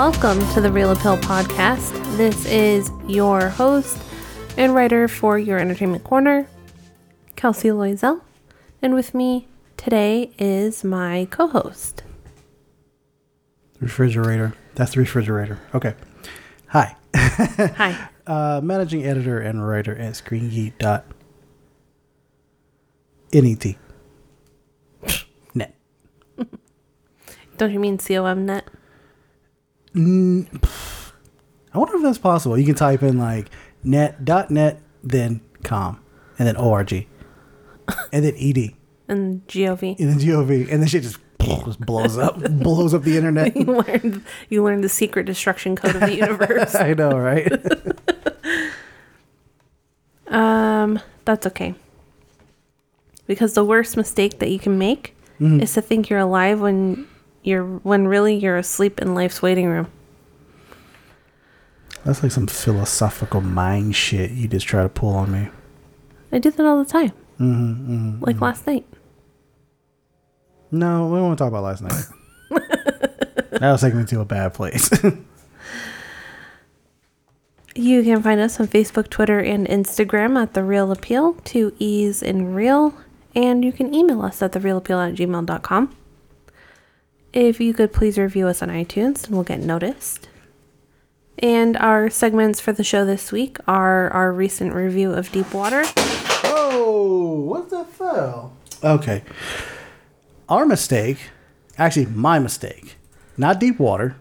Welcome to the Reel Appeal podcast. This is your host and writer for your entertainment corner, Kelsey Loisel. And with me today is my co host. Refrigerator. That's the refrigerator. Okay. Hi. Hi. Uh, managing editor and writer at ScreenGeek.net. Net. Don't you mean COMnet? I wonder if that's possible. You can type in like net.net, then com, and then org, and then ed, And GOV? and then gov, and then shit just, just blows up, blows up the internet. You learned, you learned the secret destruction code of the universe. I know, right? Um, that's okay. Because the worst mistake that you can make is to think you're alive when you're when really you're asleep in life's waiting room. That's like some philosophical mind shit you just try to pull on me. I do that all the time. Mm-hmm, like last night. No, we won't talk about last night. that was taking me to a bad place. You can find us on Facebook, Twitter, and Instagram at The Reel Appeal, to ease in real, and you can email us at thereelappeal at gmail.com. If you could please review us on iTunes, and we'll get noticed. And our segments for the show this week are our recent review of Deep Water. oh, what the fell? Okay. Our mistake, actually, my mistake, not deep water,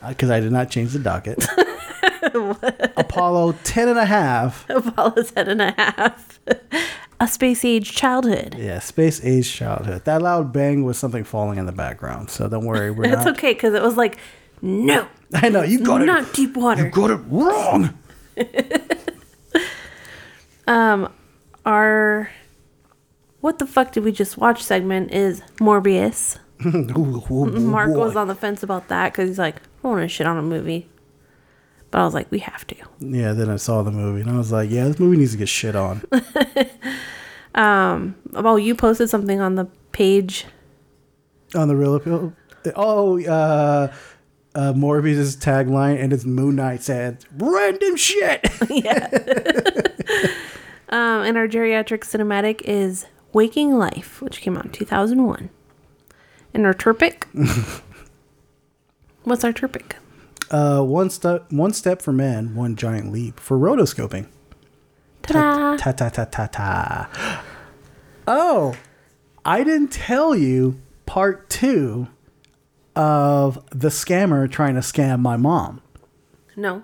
uh, because I did not change the docket. Apollo 10 and a half. Apollo 10 and a half. A space age childhood. Yeah, space age childhood. That loud bang was something falling in the background. So don't worry. We're It's not. okay because it was like, no, I know, you got it. not deep water. You got it wrong. Um, our what the fuck did we just watch segment is Morbius. Mark was on the fence about that because he's like, I want to shit on a movie. But I was like, we have to. Yeah, then I saw the movie and I was like, yeah, this movie needs to get shit on. Well, you posted something on the page. on the reel appeal. Oh, uh, uh, Morbius' tagline and it's Moon Knight said, random shit. Yeah. um, and our geriatric cinematic is Waking Life, which came out in 2001. And our Turpic. What's our Turpic? Uh, one step, one step for man, one giant leap for rotoscoping. Ta-da! Ta ta ta ta ta. Oh, I didn't tell you part two of the scammer trying to scam my mom. No.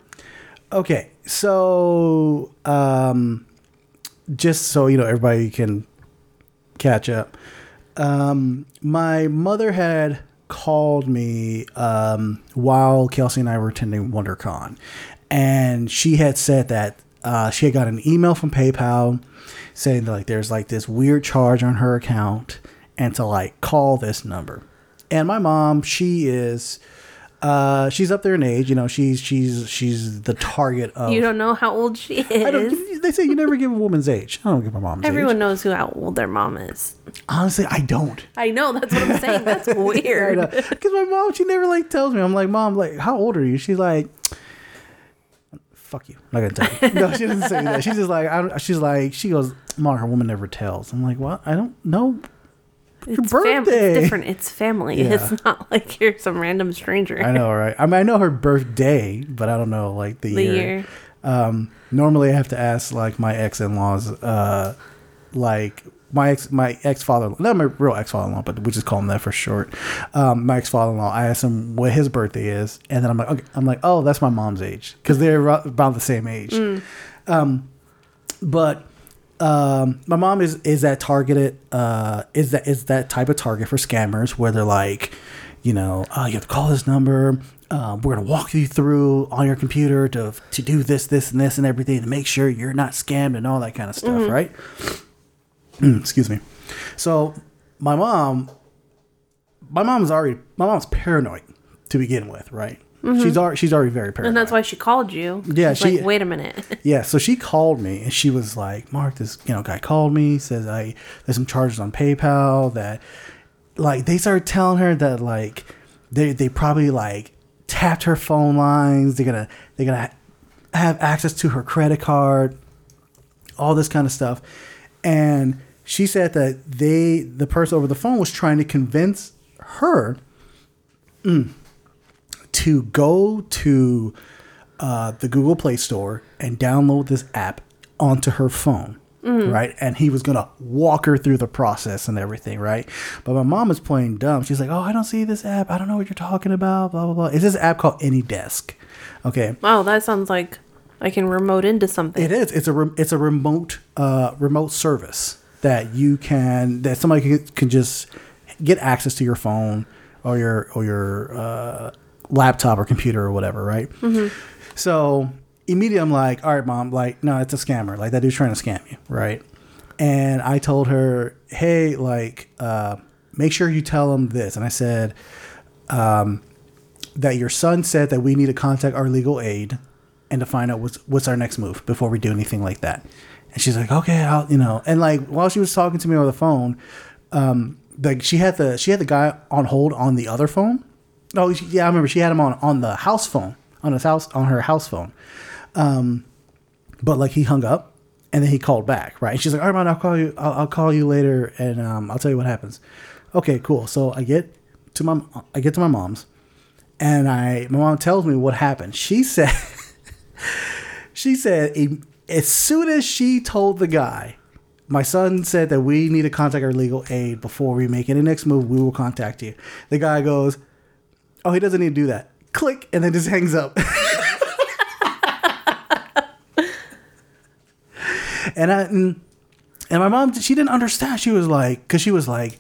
Okay, so um, just so you know, everybody can catch up. Um, my mother had called me um, while Kelsey and I were attending WonderCon, and she had said that uh, she had got an email from PayPal saying that like there's like this weird charge on her account, and to like call this number. And my mom, she is. Uh, she's up there in age, you know. She's she's she's the target of You don't know how old she I don't, is. they say you never give a woman's age. I don't give my mom's age. Everyone age. knows who how old their mom is. Honestly, I don't. I know, that's what I'm saying. That's weird. Because my mom, she never like tells me. I'm like, mom, like, how old are you? She's like, fuck you. I'm not gonna tell you. No, she doesn't say that. She's just like, I, don't- she's like, she goes, mom, her woman never tells. I'm like, what? I don't know. It's, birthday. it's different. It's family. Yeah. It's not like you're some random stranger. I know, right? I mean, I know her birthday, but I don't know like the, The year. year. Um, normally, I have to ask like my ex in laws, uh, like my ex my ex father not my real ex father in law, but we just call him that for short. Um, my ex father in law. I asked him what his birthday is, and then I'm like, okay, I'm like, oh, that's my mom's age because they're about the same age. Um, but um, my mom is is that targeted uh, is that is that type of target for scammers where they're like, you know, uh, you have to call this number. Um, we're gonna walk you through on your computer to to do this, this, and this, and everything to make sure you're not scammed and all that kind of stuff, right? Excuse me. So my mom, my mom's already my mom's paranoid to begin with, right? She's already she's already very paranoid. And that's why she called you. Yeah, She's she- like, wait a minute. Yeah, so she called me and she was like, "Mark, this you know guy called me says I there's some charges on PayPal that like they started telling her that like they they probably like tapped her phone lines. They're gonna they're gonna have access to her credit card, all this kind of stuff. And she said that they the person over the phone was trying to convince her mm, to go to uh, the Google Play Store and download this app onto her phone. Right. And he was going to walk her through the process and everything. Right. But my mom is playing dumb. She's like, Oh, I don't see this app. I don't know what you're talking about. Blah, blah, blah. It's this app called AnyDesk. Okay. Wow, that sounds like I can remote into something. It is. It's a rem- it's a remote uh, remote service that you can that somebody can, can just get access to your phone or your or your uh, laptop or computer or whatever, right? So immediately I'm like, all right, mom, like no, it's a scammer. Like that dude's trying to scam you, right? And I told her, hey, like, uh, make sure you tell him this. And I said, um, that your son said that we need to contact our legal aid and to find out what's what's our next move before we do anything like that. And she's like, okay, I'll, you know, and like while she was talking to me over the phone, um, like she had the she had the guy on hold on the other phone. Oh, yeah, I remember she had him on on the house phone on his house on her house phone. Um, but like he hung up and then he called back, right? And she's like, all right, man, I'll call you. I'll, I'll call you later and um, I'll tell you what happens. Okay, cool. So I get to my I get to my mom's and I my mom tells me what happened. She said she said as soon as she told the guy, my son said that we need to contact our legal aid before we make any next move. We will contact you. The guy goes, "Oh, he doesn't need to do that." Click, and then just hangs up. and I and, and my mom she didn't understand. She was like, because she was like,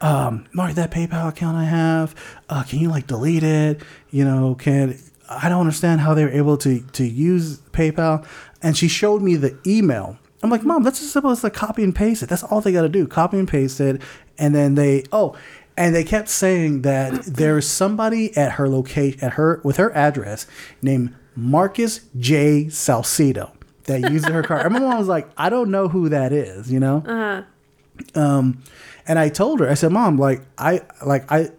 um, Mark, that PayPal account I have, uh, can you like delete it? You know, can I don't understand how they were able to to use PayPal. And she showed me the email. I'm like, Mom, that's just supposed to copy and paste it. That's all they got to do, copy and paste it. And then they oh, and they kept saying that there's somebody at her location at her with her address named Marcus J. Salcido that uses her card. And my mom was like, I don't know who that is, you know. Um, and I told her, I said, Mom, like I like I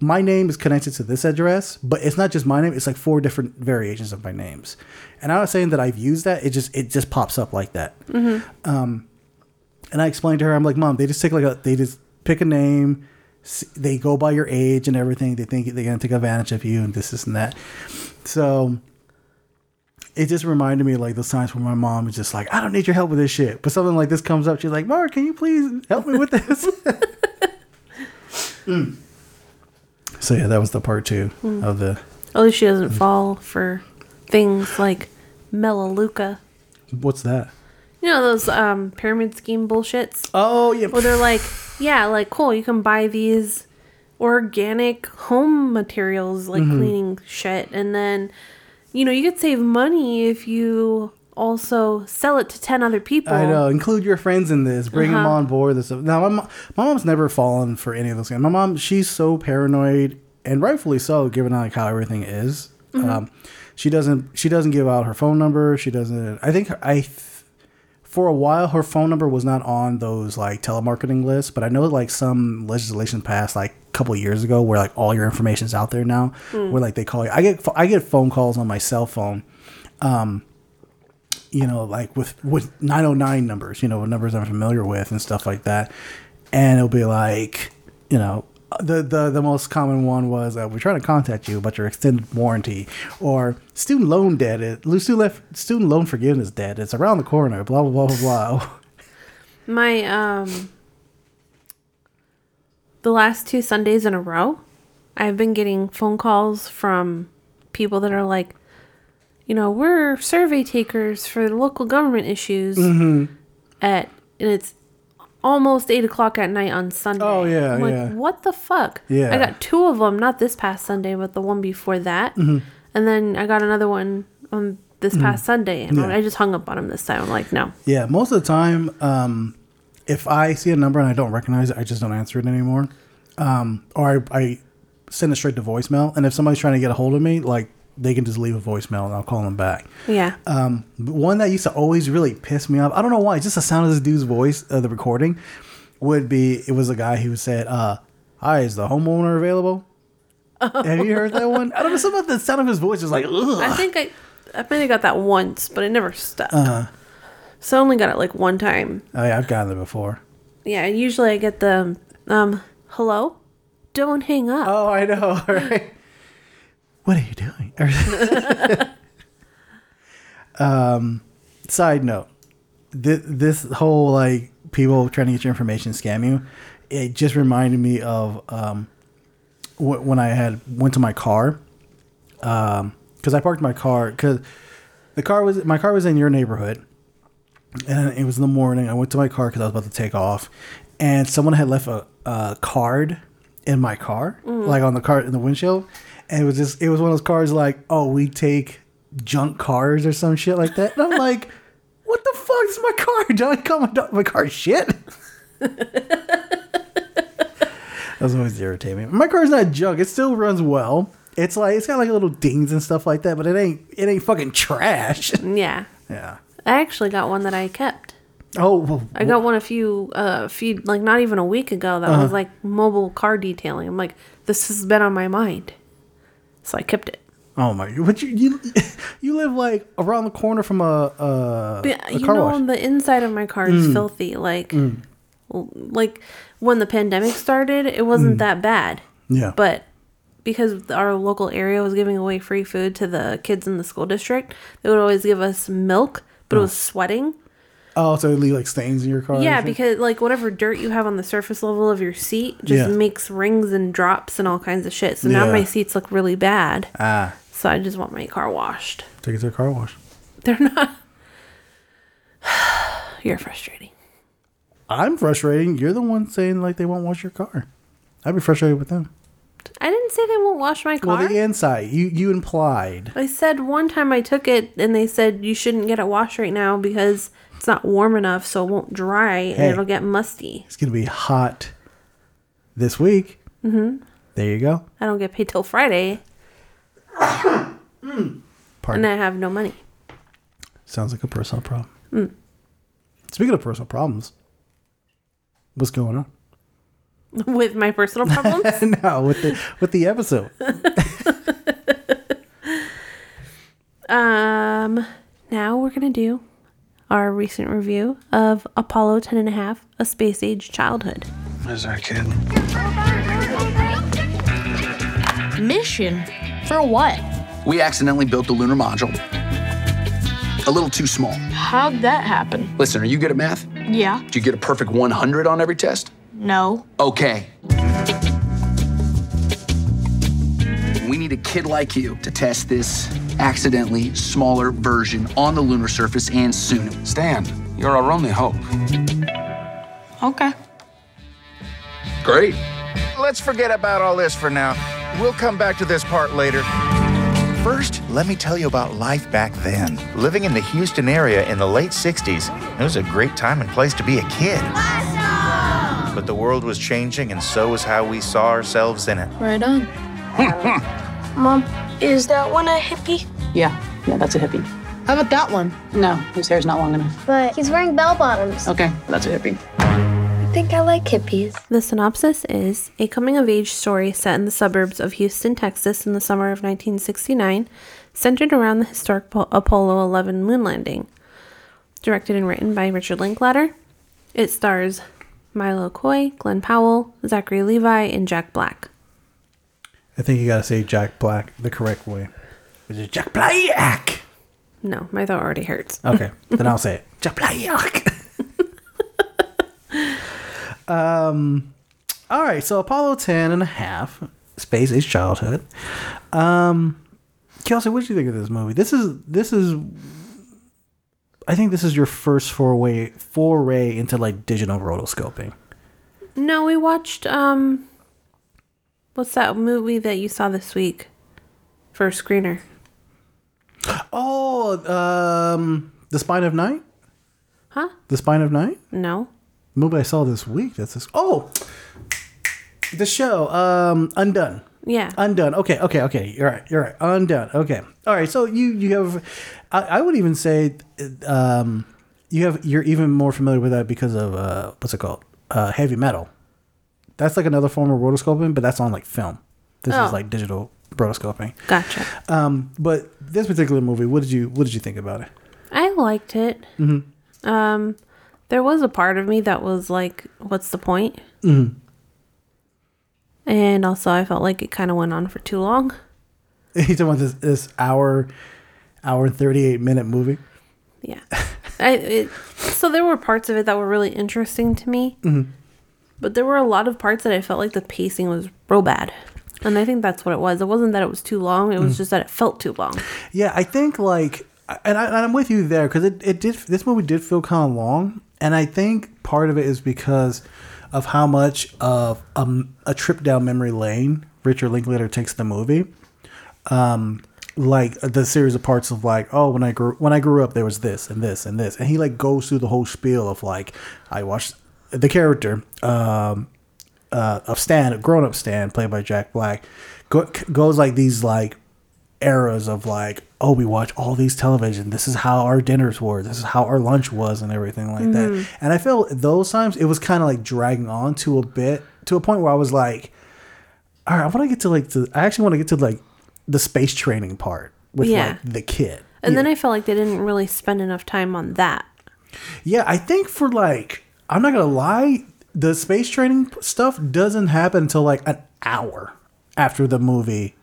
my name is connected to this address, but it's not just my name, it's like four different variations of my names. And I'm not saying that I've used that, it just it just pops up like that. Hmm. Um and I explained to her, I'm like, Mom, they just take like a they just pick a name, they go by your age and everything, they think they're gonna take advantage of you and this, this and that. So it just reminded me like those times when my mom is just like, I don't need your help with this shit. But something like this comes up, she's like, Mark, can you please help me with this? Mm. So yeah, that was the part two of the At least she doesn't fall for things like Melaleuca. what's that? You know those um, pyramid scheme bullshits? Oh yeah. Well, they're like, yeah, like cool. You can buy these organic home materials like Mm-hmm. cleaning shit, and then you know you could save money if you also sell it to ten other people. I know. Include your friends in this. Bring them Uh-huh. on board. This stuff. Now, my, my mom's never fallen for any of those. Things. My mom, she's so paranoid, and rightfully so, given like how everything is. Mm-hmm. Um, she doesn't. She doesn't give out her phone number. She doesn't. I think I. Th- for a while, her phone number was not on those like telemarketing lists, but I know like some legislation passed like a couple of years ago where like all your information's out there now. Hmm. Where like they call you. I get I get phone calls on my cell phone um you know, like with with 909 numbers, you know, numbers I'm familiar with and stuff like that. And it'll be like, you know, the the, the most common one was uh, we're trying to contact you about your extended warranty or student loan debt. It, student loan forgiveness debt. It's around the corner. Blah blah blah blah blah. My um the last two Sundays in a row, I've been getting phone calls from people that are like, you know, we're survey takers for local government issues Mm-hmm. at and it's almost eight o'clock at night on Sunday. Oh, yeah, I'm like, yeah. what the fuck? Yeah. I got two of them, not this past Sunday, but the one before that, Mm-hmm. and then I got another one on this past Sunday, and Yeah. I just hung up on him this time. I'm like, no. Yeah, most of the time, um, if I see a number and I don't recognize it, I just don't answer it anymore. Um, or I, I send it straight to voicemail. And if somebody's trying to get a hold of me, like they can just leave a voicemail and I'll call them back. Yeah. Um, one that used to always really piss me off. I don't know why. Just the sound of this dude's voice, uh, the recording, would be. It was a guy who said, uh, "Hi, is the homeowner available?" Have you heard that one? I don't know. Something about the sound of his voice is like, ugh. I think I, I might have got that once, but it never stuck. Uh-huh. So I only got it like one time. Oh yeah, I've gotten it before. Yeah, usually I get the, um, hello? Don't hang up. Oh, I know. Right. What are you doing? um, side note: this, this whole like people trying to get your information, scam you. It just reminded me of um, wh- when I had went to my car, um, because I parked my car because the car was my car was in your neighborhood, and it was in the morning. I went to my car because I was about to take off, and someone had left a, a card in my car, like on the car in the windshield, and it was just it was one of those cars like, oh, we take junk cars or some shit like that. And I'm like, what the fuck is my car? Don't I call my, do- my car shit? That's always irritate me. My car's not junk. It still runs well. It's like it's got like a little dings and stuff like that, but it ain't it ain't fucking trash. Yeah. yeah. I actually got one that I kept. Oh, well, I got one a few, uh, few, like not even a week ago that Uh-huh. was like mobile car detailing. I'm like, this has been on my mind. So I kept it. oh my! But you you you live like around the corner from a a, Yeah, a you car know, wash. Mm. the inside of my car is filthy. Like, l- like when the pandemic started, it Mm. wasn't that bad. Yeah, But because our local area was giving away free food to the kids in the school district, they would always give us milk, but it was sweating. Oh, so it leave like stains in your car. Yeah, because like whatever dirt you have on the surface level of your seat just Yeah. makes rings and drops and all kinds of shit. So now Yeah. my seats look really bad. ah, So I just want my car washed. take it to a car wash. They're not. You're frustrating. I'm frustrating. You're the one saying like they won't wash your car. I'd be frustrated with them. I didn't say they won't wash my car. Well, the inside, you you implied. I said one time I took it and they said you shouldn't get it washed right now because it's not warm enough, so it won't dry and it'll get musty. It's gonna be hot this week. Mm-hmm. There you go. I don't get paid till Friday Pardon. and I have no money. Sounds like a personal problem. Speaking of personal problems, what's going on? With my personal problems. no, with the with the episode. um, now we're going to do our recent review of Apollo 10 and a half, A Space Age Childhood. Where's our kid? Mission? For what? We accidentally built the lunar module. A little too small. How'd that happen? Listen, are you good at math? Yeah. Did you get a perfect 100 on every test? No. Okay. We need a kid like you to test this accidentally smaller version on the lunar surface and soon. Stan, you're our only hope. Okay. Great. Let's forget about all this for now. We'll come back to this part later. First, let me tell you about life back then. Living in the Houston area in the late 60s, it was a great time and place to be a kid. But the world was changing, and so was how we saw ourselves in it. Right on. Mom, is that one a hippie? Yeah, yeah, that's a hippie. How about that one? No, his hair's not long enough. But he's wearing bell bottoms. Okay, that's a hippie. I think I like hippies. The synopsis is a coming of age story set in the suburbs of Houston, Texas in the summer of 1969, centered around the historic Po- Apollo 11 moon landing. Directed and written by Richard Linklater. It stars Milo Coy, Glen Powell, Zachary Levi, and Jack Black. I think you gotta say Jack Black the correct way. Which is Jack Black. No, my throat already hurts. Okay, then I'll say it. Jack Black. um, all right, so Apollo 10 and a half, Space Age Childhood. Um, Kelsey, what did you think of this movie? This is, this is, I think this is your first foray, foray into like digital rotoscoping. No, we watched, um, what's that movie that you saw this week for a screener? Oh, um, The Spine of Night? Huh? The Spine of Night? No. movie I saw this week. That's this. Oh, the show. Um, Undone. Yeah. Undone. Okay. Okay. Okay. You're right. You're right. Undone. Okay. All right. So you you have, I, I would even say, um, you have you're even more familiar with that because of uh, what's it called? Uh, heavy metal. That's like another form of rotoscoping, but that's on like film. This Oh. is like digital rotoscoping. Gotcha. Um, but this particular movie, what did you what did you think about it? I liked it. Mm-hmm. Um, there was a part of me that was like, "What's the point?" Mm-hmm. And also, I felt like it kind of went on for too long. You talking about this this hour, hour thirty eight minute movie? Yeah. I it, so there were parts of it that were really interesting to me, but there were a lot of parts that I felt like the pacing was real bad, and I think that's what it was. It wasn't that it was too long; it was just that it felt too long. Yeah, I think like, and, I, and I'm with you there because it, it did. This movie did feel kind of long, and I think part of it is because of how much of um, a trip down memory lane Richard Linklater takes the movie. Um, like the series of parts of like, oh, when I grew when I grew up, there was this and this and this, and he like goes through the whole spiel of like, I watched the character. Um, uh, of Stan, grown up Stan, played by Jack Black, go, goes like these like eras of like, oh, we watch all these television. This is how our dinners were. This is how our lunch was, and everything like that. And I felt those times it was kind of like dragging on to a bit to a point where I was like, all right, I want to get to like the. I actually want to get to like the space training part with Yeah. like the kid. And then I felt like they didn't really spend enough time on that. Yeah, I think for like, I'm not gonna lie, the space training stuff doesn't happen until like an hour after the movie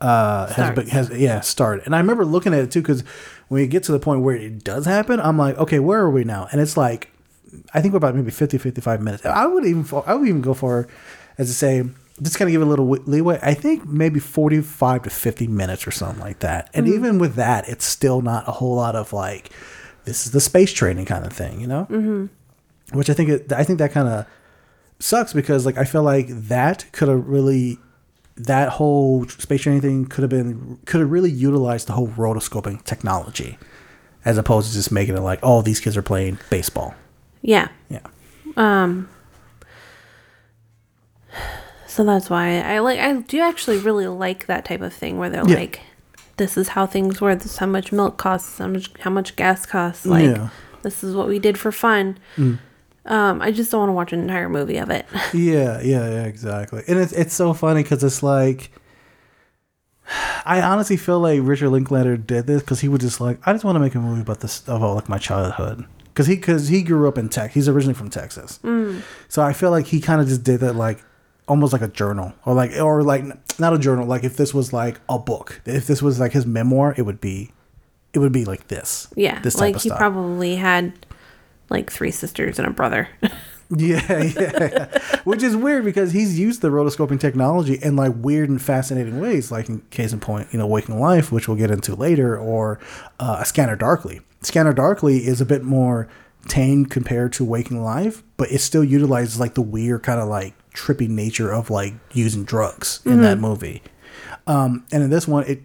uh, has Starts. has yeah started. And I remember looking at it too because when you get to the point where it does happen, I'm like, okay, where are we now? And it's like, I think we're about maybe 50, 55 minutes. I would even I would even go for as to say. Just kind of give it a little leeway. I think maybe 45 to 50 minutes or something like that. And even with that, it's still not a whole lot of like, this is the space training kind of thing, you know? Mm-hmm. Which I think it, I think that kind of sucks because like I feel like that could have really that whole space training thing could have been could have really utilized the whole rotoscoping technology as opposed to just making it like oh these kids are playing baseball. Yeah. Yeah. Um So that's why I like I do actually really like that type of thing where they're Yeah. like this is how things were, this is how much milk costs, how much how much gas costs, like Yeah. Mm. this is what we did for fun. Um, I just don't want to watch an entire movie of it. Yeah, yeah, yeah, exactly. And it's it's so funny because it's like, I honestly feel like Richard Linklater did this because he was just like, I just want to make a movie about this about like my childhood because he because he grew up in Texas. He's originally from Texas, so I feel like he kind of just did that like almost like a journal or like or like not a journal. Like if this was like a book, if this was like his memoir, it would be, it would be like this. Yeah, this like of he probably had like three sisters and a brother. Yeah, yeah. Which is weird because he's used the rotoscoping technology in like weird and fascinating ways, like in case in point, you know, Waking Life, which we'll get into later, or uh, Scanner Darkly. Scanner Darkly is a bit more tame compared to Waking Life, but it still utilizes like the weird kind of like trippy nature of like using drugs in that movie. Um, and in this one, it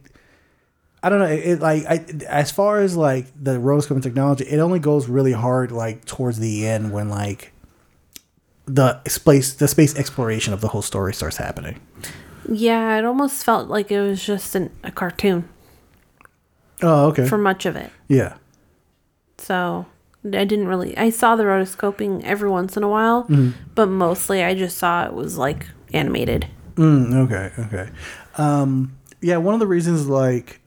I don't know. It, it like I as far as like the rotoscoping technology, it only goes really hard like towards the end when like the space the space exploration of the whole story starts happening. yeah, it almost felt like it was just an, a cartoon Oh, okay. for much of it. yeah. So I didn't really. I saw the rotoscoping every once in a while, Mm-hmm. but mostly I just saw it was like animated. Mm, okay. Okay. Um, yeah. One of the reasons like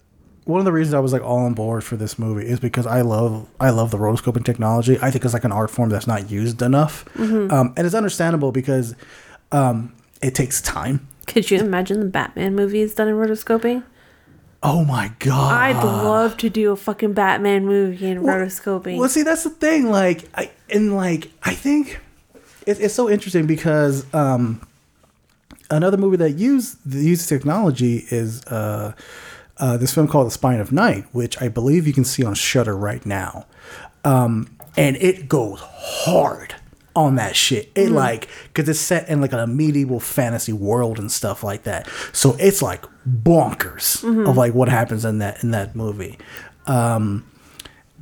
one of the reasons I was like all on board for this movie is because I love I love the rotoscoping technology. I think it's like an art form that's not used enough, um, and it's understandable because um, it takes time. Could you imagine the Batman movies done in rotoscoping? Oh my god! I'd love to do a fucking Batman movie in rotoscoping. Well, see, that's the thing. Like, I and like, I think it, it's so interesting because um, another movie that used uses technology is uh, uh, this film called The Spine of Night, which I believe you can see on Shudder right now, um, and it goes hard on that shit. It like because it's set in like a medieval fantasy world and stuff like that, so it's like bonkers of like what happens in that in that movie. Um,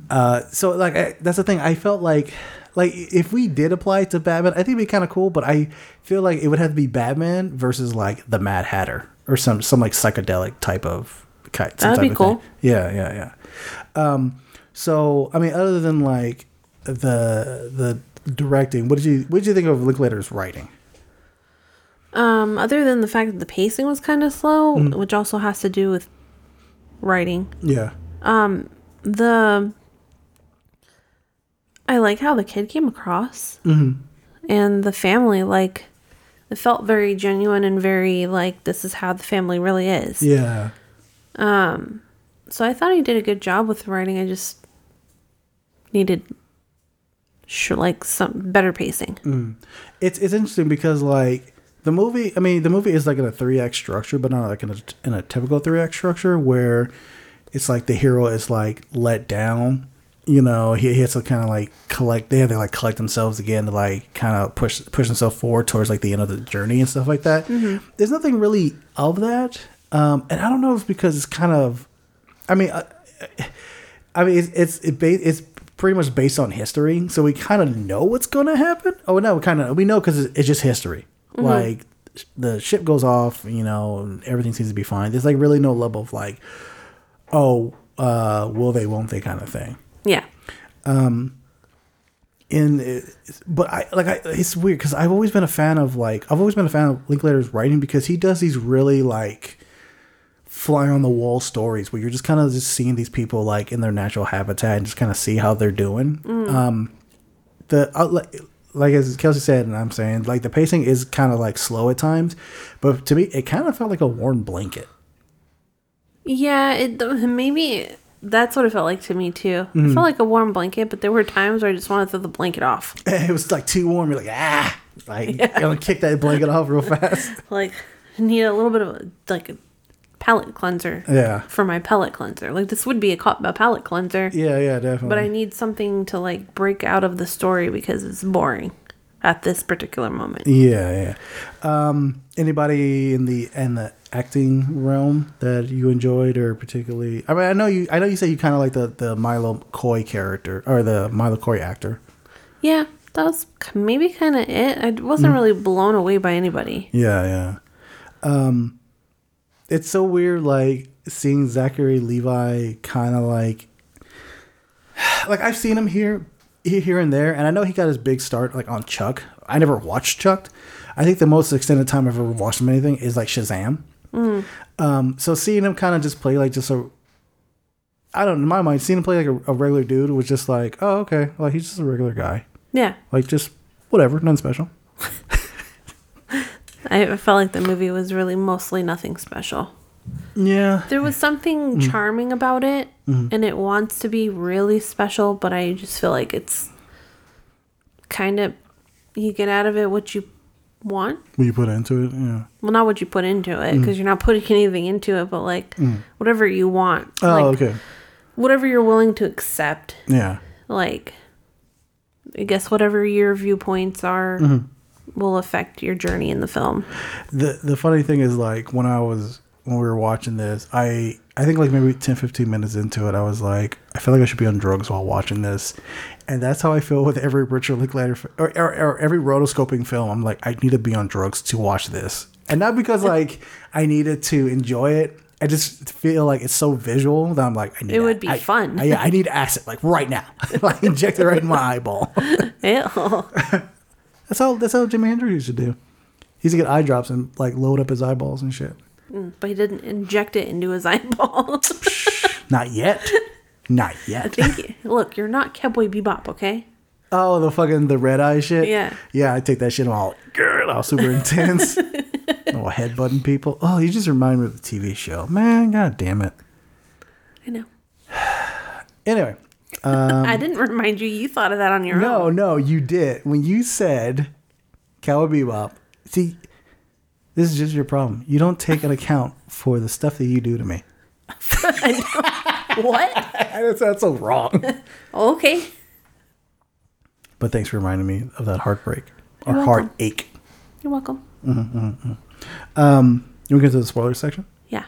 uh, so like I, that's the thing. I felt like like if we did apply it to Batman, I think it'd be kind of cool. But I feel like it would have to be Batman versus like the Mad Hatter or some some like psychedelic type of ki- some That'd be cool. thing. Yeah, yeah, yeah. Um, so I mean, other than like the the directing, what did you what did you think of Linklater's writing? Um, Um, other than the fact that the pacing was kind of slow, Mm. which also has to do with writing. Yeah. The I like how the kid came across, Mm-hmm. and the family like it felt very genuine and very like this is how the family really is. Yeah. Um, so I thought he did a good job with the writing. I just needed sure like some better pacing. Mm. It's it's interesting because like the movie. I mean, the movie is like in a three act structure, but not like in a in a typical three act structure where it's like the hero is like let down. You know, he, he has to kind of like collect. They have to like collect themselves again to like kind of push push themselves forward towards like the end of the journey and stuff like that. Mm-hmm. There's nothing really of that, um, and I don't know if it's because it's kind of. I mean, uh, I mean, it's it's it ba- it's pretty much based on history, so we kind of know what's going to happen. Oh no, we kind of we know because it's, it's just history. Like the ship goes off, you know, and everything seems to be fine. There's like really no level of like, oh, uh, will they, won't they, kind of thing. Yeah. Um. In but I like I, it's weird because I've always been a fan of like I've always been a fan of Linklater's writing because he does these really like fly on the wall stories where you're just kind of just seeing these people like in their natural habitat and just kind of see how they're doing. Um, the uh, like, like as Kelsey said, and I'm saying like the pacing is kind of like slow at times, but to me it kind of felt like a warm blanket. Yeah, it maybe that's what it felt like to me too. It felt like a warm blanket, but there were times where I just wanted to throw the blanket off. it was like too warm. You're like ah, like you're gonna kick that blanket off real fast. Like need a little bit of a, like a palate cleanser. Yeah. For my palate cleanser, like this would be a, co- a palate cleanser, Yeah, yeah, definitely. but I need something to like break out of the story because it's boring at this particular moment. Yeah, yeah. Um, anybody in the in the acting realm that you enjoyed or particularly? I mean, I know you. I know you say you kind of like the the Milo Coy character or the Milo Coy actor. Yeah, that was maybe kind of it. I wasn't really blown away by anybody. Yeah, yeah. Um, it's so weird, like seeing Zachary Levi kind of like, like I've seen him here, here and there, and I know he got his big start like on Chuck. I never watched Chuck. I think the most extended time I've ever watched him anything is like Shazam. Um, so seeing him kind of just play like just a, I don't know, in my mind, seeing him play like a, a regular dude was just like, oh okay, like he's just a regular guy, Yeah, like just whatever, nothing special. I felt like the movie was really mostly nothing special. Yeah, There was something mm. charming about it, mm. and it wants to be really special, but I just feel like it's kind of you get out of it what you want. when you put into it, yeah. Well, not what you put into it, mm. because you're not putting anything into it, but like whatever you want. Oh, like, okay. Whatever you're willing to accept. Yeah. Like, I guess whatever your viewpoints are mm-hmm. Will affect your journey in the film. The the funny thing is like when I was when we were watching this, I I think like maybe 10 15 minutes into it, I was like, I feel like I should be on drugs while watching this. And that's how I feel with every Richard Linklater or, or, or every rotoscoping film. I'm like, I need to be on drugs to watch this. And not because like I needed to enjoy it. I just feel like it's so visual that I'm like, I need It would be I- fun. I, I need acid like right now. like inject it right in my eyeball. Ew. That's how that's how Jimi Hendrix used to do. He used to get eye drops and like load up his eyeballs and shit. Mm, but he didn't inject it into his eyeballs. Not yet. Not yet. Thank you. Look, you're not Cowboy Bebop, okay? Oh, the fucking the red eye shit. Yeah. Yeah, I take that shit all girl, all super intense. oh, headbutting people. Oh, you just remind me of the TV show. Man, god damn it. I know. Anyway, Um, I didn't remind you. You thought of that on your no, own. no, no, you did when you said Cowboy Bebop. See, this is just your problem. You don't take an account for the stuff that you do to me. What? That's, that's so wrong. Okay. but thanks for reminding me of that heartbreak or You're heartache. You're welcome. Mm-hmm, mm-hmm. Um, you want to get to the spoiler section? Yeah.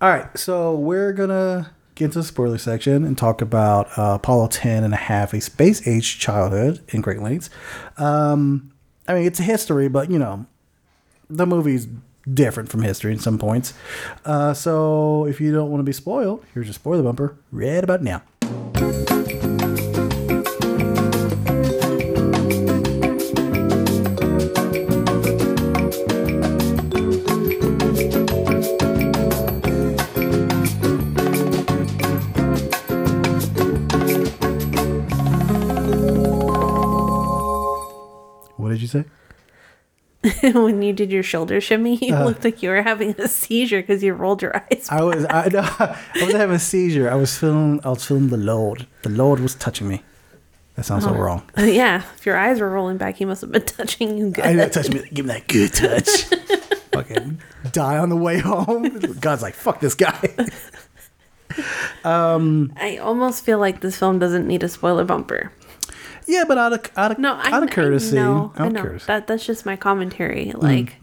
All right, so we're gonna get into the spoiler section and talk about uh, Apollo 10 and a half, a space age childhood in Great Lakes. Um, I mean, it's history, but you know, the movie's different from history in some points. Uh, so if you don't want to be spoiled, here's your spoiler bumper right about now. when you did your shoulder shimmy, you looked like you were having a seizure because you rolled your eyes. I was I, no, I was having a seizure. I was feeling I was feeling the Lord. The Lord was touching me. That sounds so wrong. Uh, yeah, if your eyes were rolling back, he must have been touching you good. I know, touch me, give me that good touch. Fucking die on the way home. God's like, fuck this guy. Um, I almost feel like this film doesn't need a spoiler bumper. Yeah, but out of out of No, I, out of courtesy, I know, out I of know. courtesy. That that's just my commentary. Mm. Like,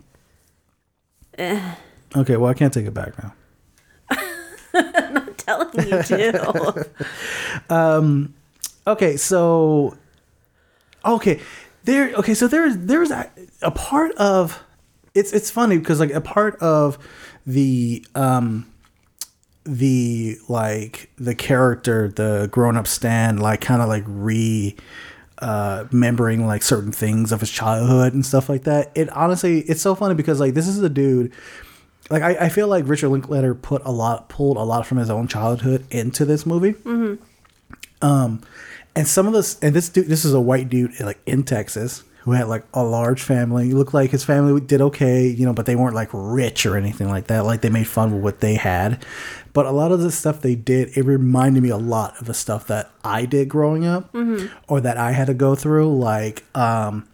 Okay, well I can't take it back now. I'm eh. not telling you to. Um, okay, so okay, there. Okay, so there's there's a, a part of it's it's funny because like a part of the um the like the character the grown up stand like kind of like re uh remembering like certain things of his childhood and stuff like that. It honestly it's so funny because like this is a dude like I, I feel like richard linklater put a lot pulled a lot from his own childhood into this movie. Um, and some of this, and this dude, this is a white dude like in Texas who had like a large family. He looked like his family did okay, you know, but they weren't like rich or anything like that. Like they made fun of what they had. But a lot of the stuff they did, it reminded me a lot of the stuff that I did growing up, or that I had to go through. Like, um,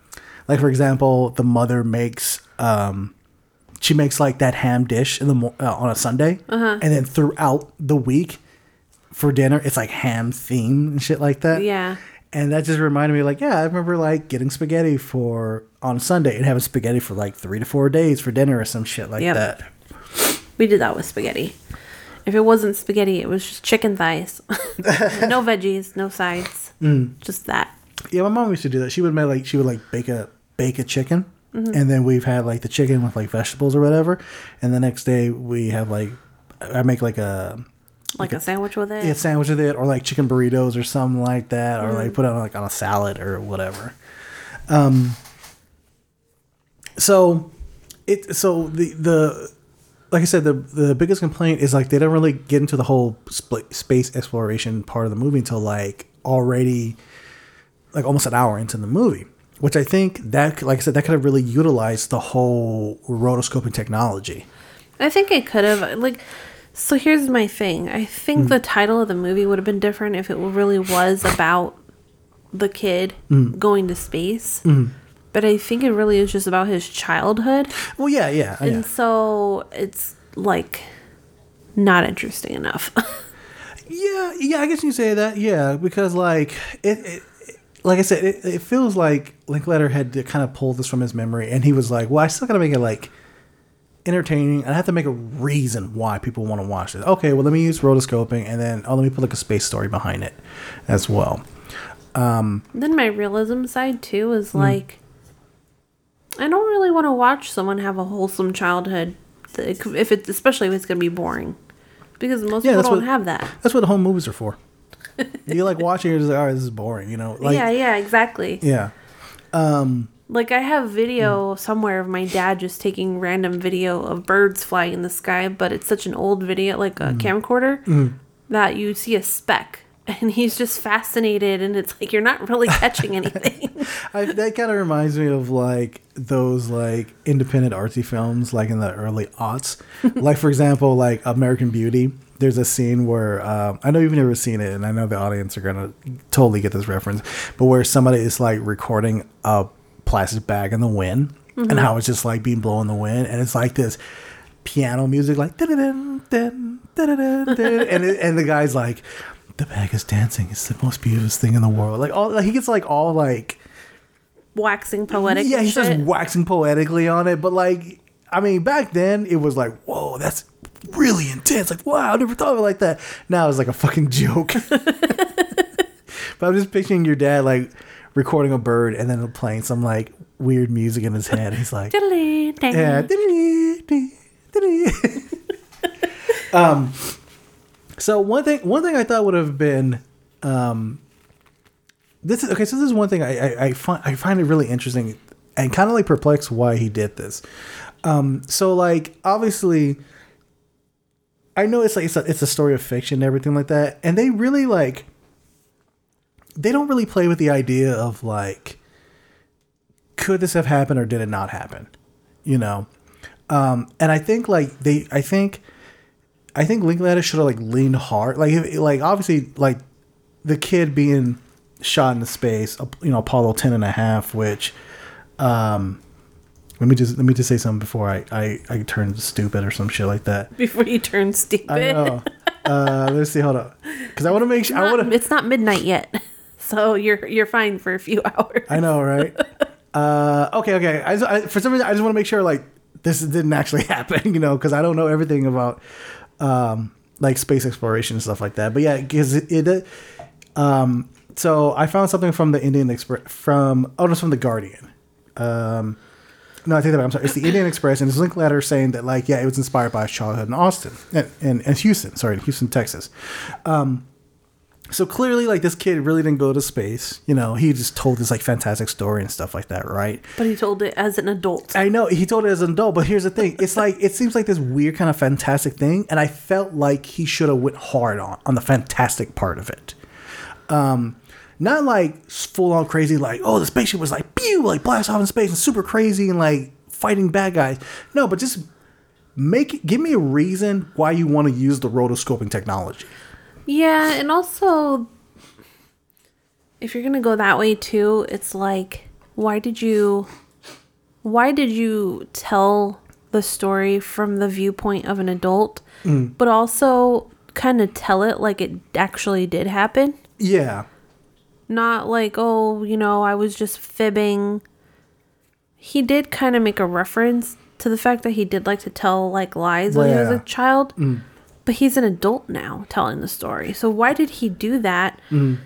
like for example, the mother makes um, she makes like that ham dish in the mo- uh, on a Sunday, and then throughout the week for dinner, it's like ham theme and shit like that. Yeah. And that just reminded me, like, yeah, I remember like getting spaghetti for on Sunday and having spaghetti for like three to four days for dinner or some shit like Yep. that. We did that with spaghetti. If it wasn't spaghetti, it was just chicken thighs. no veggies, no sides. Mm. Just that. Yeah, my mom used to do that. She would make like she would like bake a bake a chicken, Mm-hmm. and then we've had like the chicken with like vegetables or whatever, and the next day we have like I make like a Like a sandwich with it. yeah, sandwich with it or like chicken burritos or something like that or Mm. like put it on like on a salad or whatever um so it so the the like i said the the biggest complaint is like they don't really get into the whole split space exploration part of the movie until like already like almost an hour into the movie which i think that like i said that could have really utilized the whole rotoscoping technology I think it could have like so here's my thing. I Mm. think the title of the movie would have been different if it really was about the kid Mm. going to space. But I think it really is just about his childhood. well yeah yeah, yeah. And so it's like not interesting enough. Yeah, yeah, I guess you say that. Yeah, because like it, it like I said, it, it feels like Linklater had to kind of pull this from his memory, and he was like, "Well, I still got to make it like entertaining, and I have to make a reason why people want to watch it." Okay, well, let me use rotoscoping, and then oh, let me put like a space story behind it as well. Um, then my realism side too is like I don't really want to watch someone have a wholesome childhood if it's especially if it's going to be boring. Because most Yeah, people don't what- have that. That's what home movies are for. you like watching it, it's like, all right, this is boring, you know? Like, yeah, yeah, exactly. yeah. Like I have Hmm. video somewhere of my dad just taking random video of birds flying in the sky, but it's such an old video, like Hmm. a camcorder, that you see a speck. And he's just fascinated, and it's like you're not really catching anything. I, that kind of reminds me of like those like independent artsy films like in the early aughts like for example like american beauty there's a scene where um, i know you've never seen it and i know the audience are gonna totally get this reference but where somebody is like recording a plastic bag in the wind and how it's just like being blown in the wind and it's like this piano music like and it, and the guy's like the bag is dancing it's the most beautiful thing in the world like all like he gets like all like Waxing poetic. yeah, he's just waxing poetically on it. But like, I mean, back then it was like, whoa, that's really intense. Like, wow, I never thought of it like that. Now it's like a fucking joke. but I'm just picturing your dad like recording a bird and then playing some like weird music in his head. He's like, yeah, um. So one thing, one thing I thought would have been, um, this is okay. So this is one thing I I, I find I find it really interesting and kind of like perplexed why he did this. Um, so like obviously, I know it's like it's a, it's a story of fiction and everything like that, and they really like they don't really play with the idea of like could this have happened or did it not happen you know. Um, and I think like they, I think, I think Linklater should have like leaned hard, like if, like obviously like the kid being shot into space, you know, Apollo 10 and a half, which, um, let me just let me just say something before I I, I turn stupid or some shit like that. Before you turn stupid. I know. uh, let's see. Hold on, because I want to make sure. I want to. it's not midnight yet, so you're you're fine for a few hours. I know, right? uh, okay, okay. I, I for some reason I just want to make sure like this didn't actually happen, you know, because I don't know everything about um, like space exploration and stuff like that. But yeah, because it, it um, so I found something from the Indian Express from oh no, it's from the Guardian. Um, no, I take that. I'm sorry. It's the Indian Express, and it's Linklater saying that like yeah, it was inspired by his childhood in Austin and and, and Houston. Sorry, in Houston, Texas. Um, so clearly, like this kid really didn't go to space. You know, he just told this like fantastic story and stuff like that, right? But he told it as an adult. I know he told it as an adult, but here's the thing: it's like it seems like this weird kind of fantastic thing, and I felt like he should have went hard on on the fantastic part of it. Um, not like full on crazy, like oh the spaceship was like pew, like blast off in space and super crazy and like fighting bad guys. No, but just make give me a reason why you want to use the rotoscoping technology. Yeah, and also if you're gonna go that way too, it's like why did you why did you tell the story from the viewpoint of an adult, Mm. but also kind of tell it like it actually did happen? Yeah, Not like, oh, you know, I was just fibbing. He did kind of make a reference to the fact that he did like to tell like lies when he was a child. Mm. But he's an adult now telling the story. So why did he do that? Mm.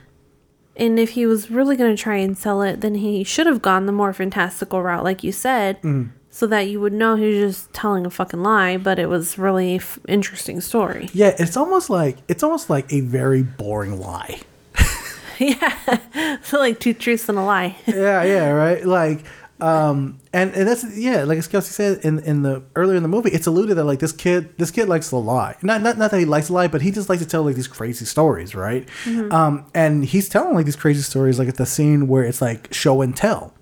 And if he was really going to try and sell it, then he should have gone the more fantastical route, like you said, Mm. so that you would know he was just telling a fucking lie, but it was really f- interesting story. yeah. It's almost like it's almost like a very boring lie. yeah, so like two truths and a lie. yeah, yeah, right. Like, um, and, and that's yeah, like as Kelsey said in in the earlier in the movie, it's alluded that like this kid, this kid likes to lie. Not not not that he likes to lie, but he just likes to tell like these crazy stories, right? Mhm. Um, and he's telling like these crazy stories, like at the scene where it's like show and tell.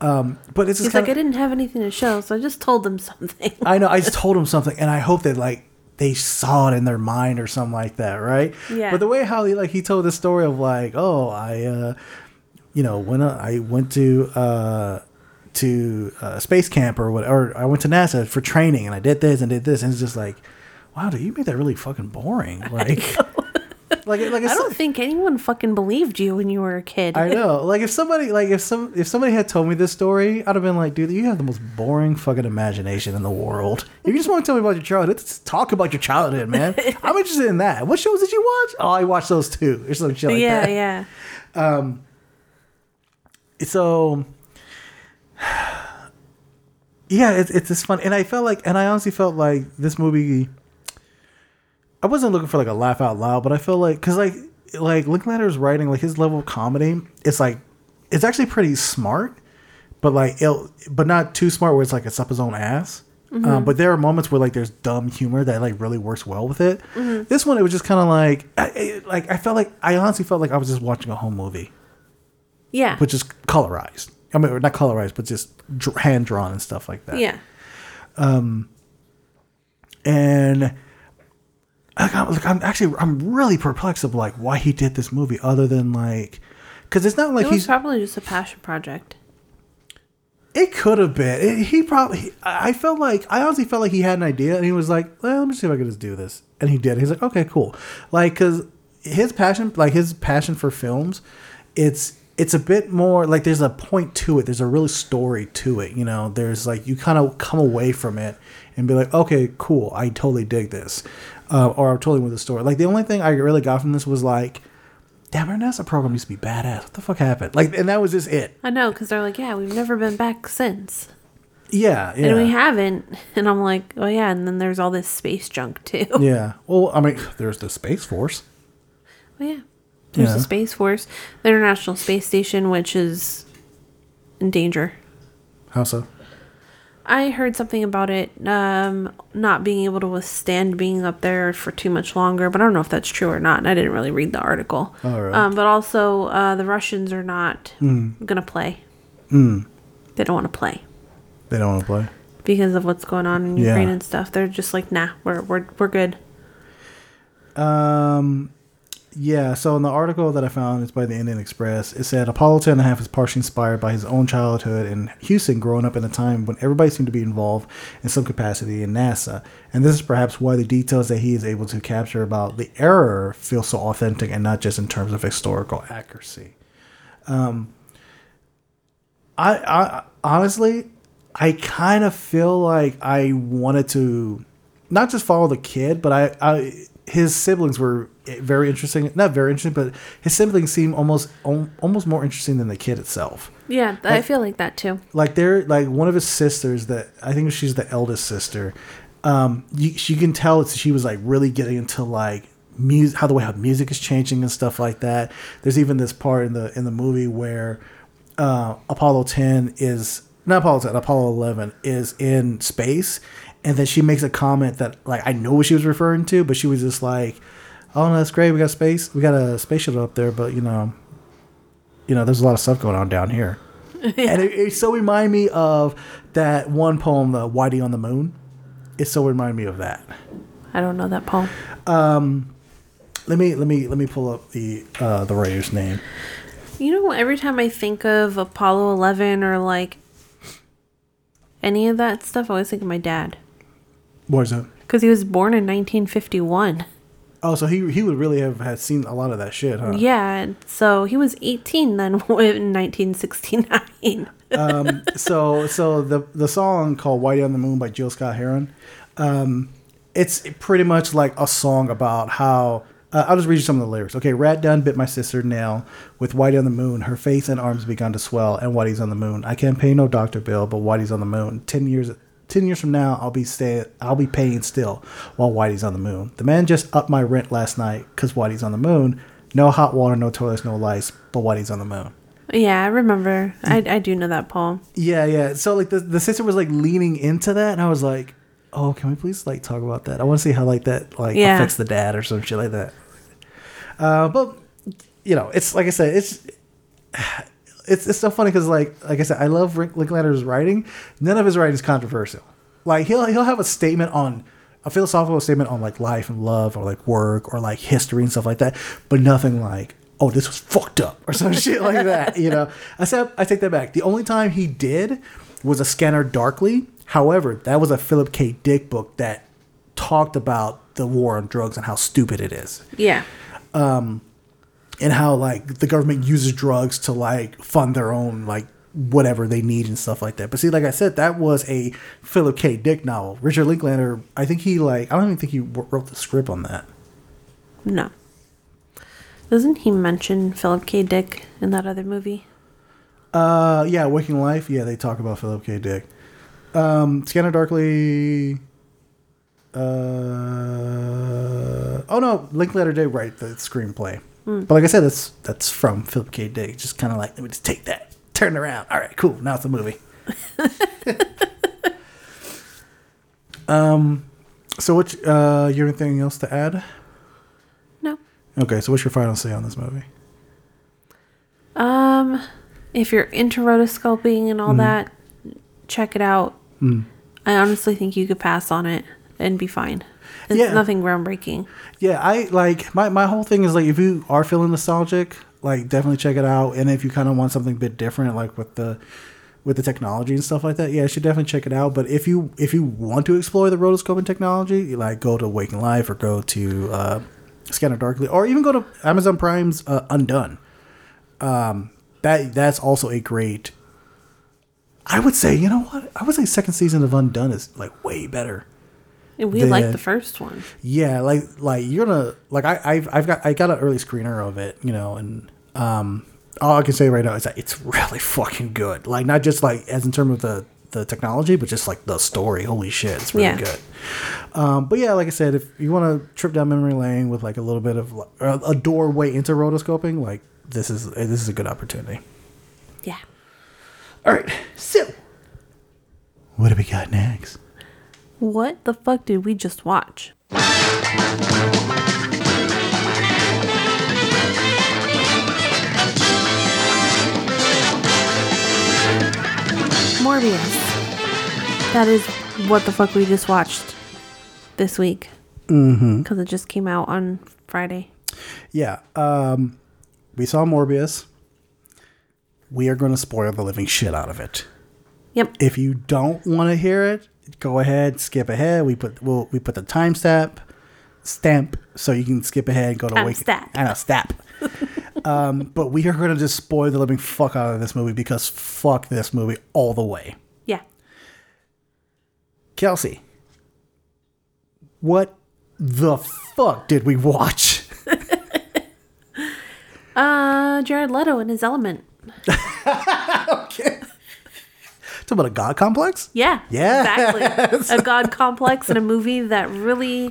Um, but it's just He's like, kinda, I didn't have anything to show, so I just told them something. I know. I just told him something, and I hope that like they saw it in their mind or something like that, right? Yeah. But the way how he like he told the story of like, oh, I, uh, you know, when I went to uh, to uh, space camp or whatever, I went to NASA for training, and I did this and did this, and it's just like, wow, dude, you made that really fucking boring. Like, like, like I don't think anyone fucking believed you when you were a kid. I know. Like if somebody like if some if somebody had told me this story, I'd have been like, dude, you have the most boring fucking imagination in the world. If you just want to tell me about your childhood, let's talk about your childhood, man. I'm interested in that. What shows did you watch? Oh, I watched those too. Or some shit like yeah, that. yeah. Um so yeah, it's it's just fun. And I felt like and I honestly felt like this movie I wasn't looking for like a laugh out loud, but I feel like because like like Linklater's writing, like his level of comedy, it's like it's actually pretty smart, but like it, but not too smart where it's like it's up his own ass. Um, Mhm. but there are moments where like there's dumb humor that like really works well with it. Mhm. This one, it was just kind of like, I, I- like I felt like I honestly felt like I was just watching a home movie, Yeah. which is colorized. I mean, not colorized, but just hand drawn and stuff like that. Yeah. Um, and like, I'm, like, I'm actually I'm really perplexed of like why he did this movie, other than like, because it's not like it was he's. probably just a passion project. It could have been. It, he probably. he- I felt like I honestly felt like he had an idea, and he was like, well, "Let me see if I can just do this," and he did. He's like, "Okay, cool." Like, because his passion, like his passion for films, it's it's a bit more like there's a point to it. There's a real story to it. You know, there's like you kind of come away from it and be like, "Okay, cool. I totally dig this," uh, or I'm totally with the story. Like the only thing I really got from this was like. Damn, our NASA program used to be badass. What the fuck happened? Like, and that was just it. I know, because they're like, yeah, we've never been back since. Yeah, yeah. And we haven't. And I'm like, oh, yeah. And then there's all this space junk, too. Yeah. Well, I mean, there's the Space Force. Well, yeah. There's Yeah. the Space Force, the International Space Station, which is in danger. How so? I heard something about it um, not being able to withstand being up there for too much longer, but I don't know if that's true or not. And I didn't really read the article. Right. Um, but also, uh, the Russians are not Mm. going to play. Mm. They don't want to play. They don't want to play. because of what's going on in Yeah. Ukraine and stuff. They're just like, nah, we're we're we're good. Um, yeah. So in the article that I found, it's by the Indian Express. It said Apollo 10 and a half is partially inspired by his own childhood in Houston, growing up in a time when everybody seemed to be involved in some capacity in NASA, and this is perhaps why the details that he is able to capture about the error feel so authentic and not just in terms of historical accuracy. Um, I, I honestly, I kind of feel like I wanted to not just follow the kid, but I, I his siblings were very interesting. Not very interesting, but his siblings seem almost almost more interesting than the kid itself. Yeah, I feel like that too. Like they're like one of his sisters that I think she's the eldest sister. Um, you, she can tell she was like really getting into like music, how the way how music is changing and stuff like that. There's even this part in the in the movie where uh, Apollo 10 is not Apollo 10, Apollo 11 is in space, and then she makes a comment that like I know what she was referring to, but she was just like, "Oh, no, that's great. We got space. We got a space shuttle up there, but you know, you know, there's a lot of stuff going on down here." And it, it so remind me of that one poem, the Whitey on the Moon. It so remind me of that. I don't know that poem. Um, let me let me let me pull up the uh, the writer's name. You know, every time I think of Apollo 11 or like any of that stuff, I always think of my dad What is it? because he was born in 1951. Oh, so he he would really have had seen a lot of that shit, huh? Yeah, so he was 18 then in 1969. um, so so the the song called "Whitey on the Moon" by Gil Scott-Heron, um, it's pretty much like a song about how. Uh, I'll just read you some of the lyrics. Okay, rat done bit my sister nail with Whitey on the moon. Her face and arms begun to swell, and Whitey's on the moon. I can't pay no doctor bill, but Whitey's on the moon. Ten years, ten years from now, I'll be stay, I'll be paying still while Whitey's on the moon. The man just upped my rent last night because Whitey's on the moon. No hot water, no toilets, no lights, but Whitey's on the moon. yeah, I remember. I, I do know that poem. Yeah, yeah. So like the the sister was like leaning into that, and I was like, "Oh, can we please like talk about that? I want to see how like that like Yeah. affects the dad or some shit like that." Uh, but you know, it's like I said, it's it's it's so funny because like like I said, I love Rick Linklater's writing. None of his writing is controversial. Like he'll he'll have a statement on a philosophical statement on like life and love or like work or like history and stuff like that, but nothing like oh this was fucked up or some shit like that. You know, I said I take that back. The only time he did was a Scanner Darkly. However, that was a Philip K. Dick book that talked about the war on drugs and how stupid it is Yeah. um, and how like the government uses drugs to like fund their own like whatever they need and stuff like that. But see, like I said, that was a Philip K. Dick novel. Richard Linklater, I think he like I don't even think he wrote the script on that. No. Doesn't he mention Philip K. Dick in that other movie? Uh, yeah, Waking Life. Yeah, they talk about Philip K. Dick. Um, Scanner Darkly. Uh, oh no, Linklater did write the screenplay. Hmm. But like I said, that's that's from Philip K. Dick. Just kind of like let me just take that, turn it around. All right, cool. Now it's a movie. um, so what? Uh, you have anything else to add? No. Okay, so what's your final say on this movie? Um, if you're into rotoscoping and all Mhm. that, check it out. Mm. I honestly think you could pass on it and be fine. It's Yeah. nothing groundbreaking. Yeah, I like my my whole thing is like if you are feeling nostalgic, like definitely check it out. And if you kind of want something a bit different, like with the with the technology and stuff like that, yeah, you should definitely check it out. But if you if you want to explore the rotoscoping technology, like go to Waking Life or go to uh, Scanner Darkly, or even go to Amazon Prime's uh, Undone. Um, that that's also a great. I would say, you know what? I would say second season of Undone is like way better. And we like The- first one. Yeah, like like you're gonna like I I've, I've got I got an early screener of it, you know, and um all I can say right now is that it's really fucking good. Like not just like as in terms of the the technology, but just like the story. Holy shit, it's really Yeah. good. Um, but yeah, like I said, if you want to trip down memory lane with like a little bit of a doorway into rotoscoping, like this is this is a good opportunity. Yeah. All right, so what do we got next? What the fuck did we just watch? Morbius. That is what the fuck we just watched this week. Mm-hmm. Because it just came out on Friday. Yeah. Um, we saw Morbius. We are going to spoil the living shit out of it. Yep. If you don't want to hear it, go ahead, skip ahead. We put we'll, we put the timestamp stamp so you can skip ahead and go to wake. Timestamp. I know stamp. um, but we are going to just spoil the living fuck out of this movie because fuck this movie all the way. Yeah. Kelsey, what the fuck did we watch? Uh, Jared Leto in his element. okay. Talk about a god complex? Yeah. Yes. Exactly. A god complex in a movie that really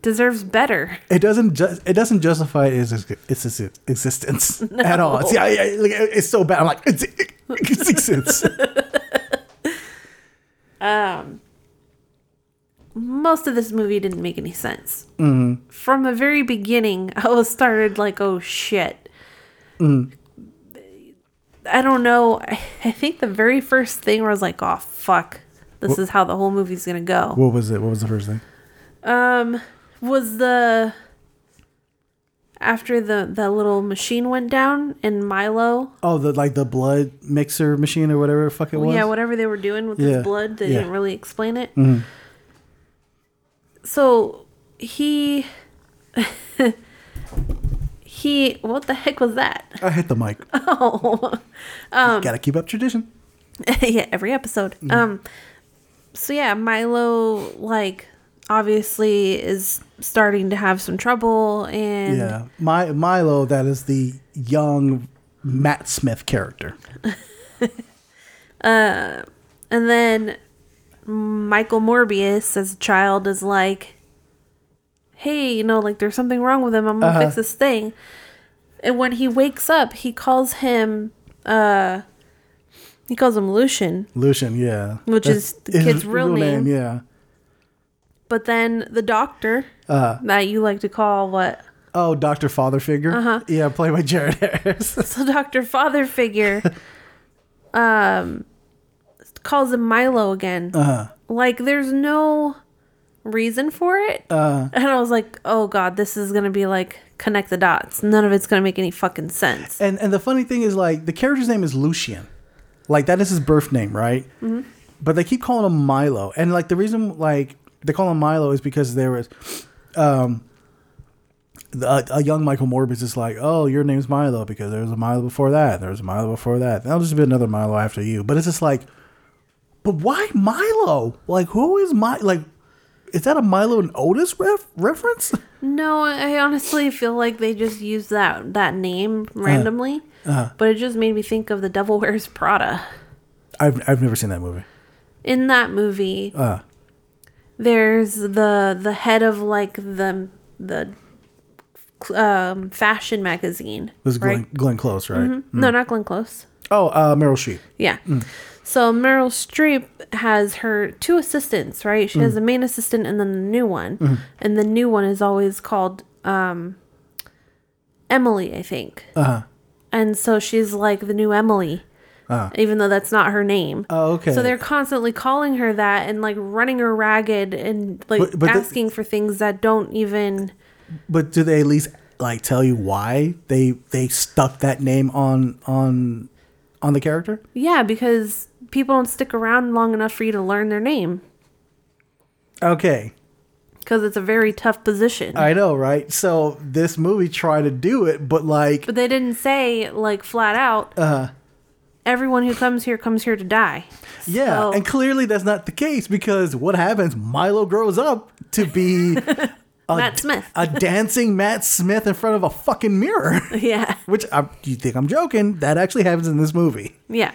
deserves better. It doesn't just it doesn't justify its its, its existence at all. It's, I, I, like, it's so bad. I'm like it's, it, existence. Um, most of this movie didn't make any sense. From the very beginning, I was started like, oh shit. I don't know. I, think the very first thing where I was like, oh fuck. This is how the whole movie's gonna go. what was it? What was the first thing? Um, was the after the the little machine went down and Milo, Oh, the like the blood mixer machine or whatever the fuck it was. yeah, whatever they were doing with Yeah, his blood, they yeah. didn't really explain it. So he he what the heck was that? I hit the mic. Oh, Gotta keep up tradition. yeah, every episode. Mm-hmm. Um, so yeah, Milo like obviously is starting to have some trouble and Yeah, my Milo. That is the young Matt Smith character. uh, And then Michael Morbius, as a child, is like, hey, you know, like there's something wrong with him. I'm gonna fix this thing. And when he wakes up, he calls him, uh, he calls him Lucian. Lucian, yeah, Which That's is the kid's real name. Yeah. But then the doctor Uh-huh. that you like to call what? Oh, Doctor Father Figure. Uh-huh. Yeah, played by Jared Harris. So Dr. Father Figure, um, calls him Milo again. Uh-huh. Like there's no reason for it. Uh-huh. And I was like, oh god, this is gonna be like connect the dots. None of it's gonna make any fucking sense. and and the funny thing is, like, the character's name is Lucian. Like that is his birth name, right? Mm-hmm. But they keep calling him Milo, and like the reason, like they call him Milo, is because there was, um, the, a young Michael Morbius is like, oh, your name's Milo because there was a Milo before that, there was a Milo before that, there'll just be another Milo after you. But it's just like, but why Milo? Like, who is my like? Is that a Milo and Otis ref- reference? No, I honestly feel like they just used that that name Uh-huh. randomly. But it just made me think of the Devil Wears Prada. I've I've never seen that movie. In that movie, Uh, there's the the head of like the the um, fashion magazine. this is Glenn, right? Glenn Close, right? No, not Glenn Close. Oh, uh, Meryl Streep. Yeah. So Meryl Streep has her two assistants, right? She has the main assistant and then the new one. And the new one is always called um, Emily, I think. Uh-huh. And so she's like the new Emily. Even though that's not her name. Oh, okay. So they're constantly calling her that and like running her ragged and like But- but the- asking for things that don't even But do they at least like tell you why they they stuck that name on on on the character? Yeah, because people don't stick around long enough for you to learn their name. Okay. Because it's a very tough position. I know, right? So this movie tried to do it, but like But they didn't say like flat out. Uh-huh. Everyone who comes here comes here to die. yeah, So- and clearly that's not the case because what happens? Milo grows up to be a, Matt Smith. a dancing Matt Smith in front of a fucking mirror. yeah, Which I, you think I'm joking? That actually happens in this movie. yeah.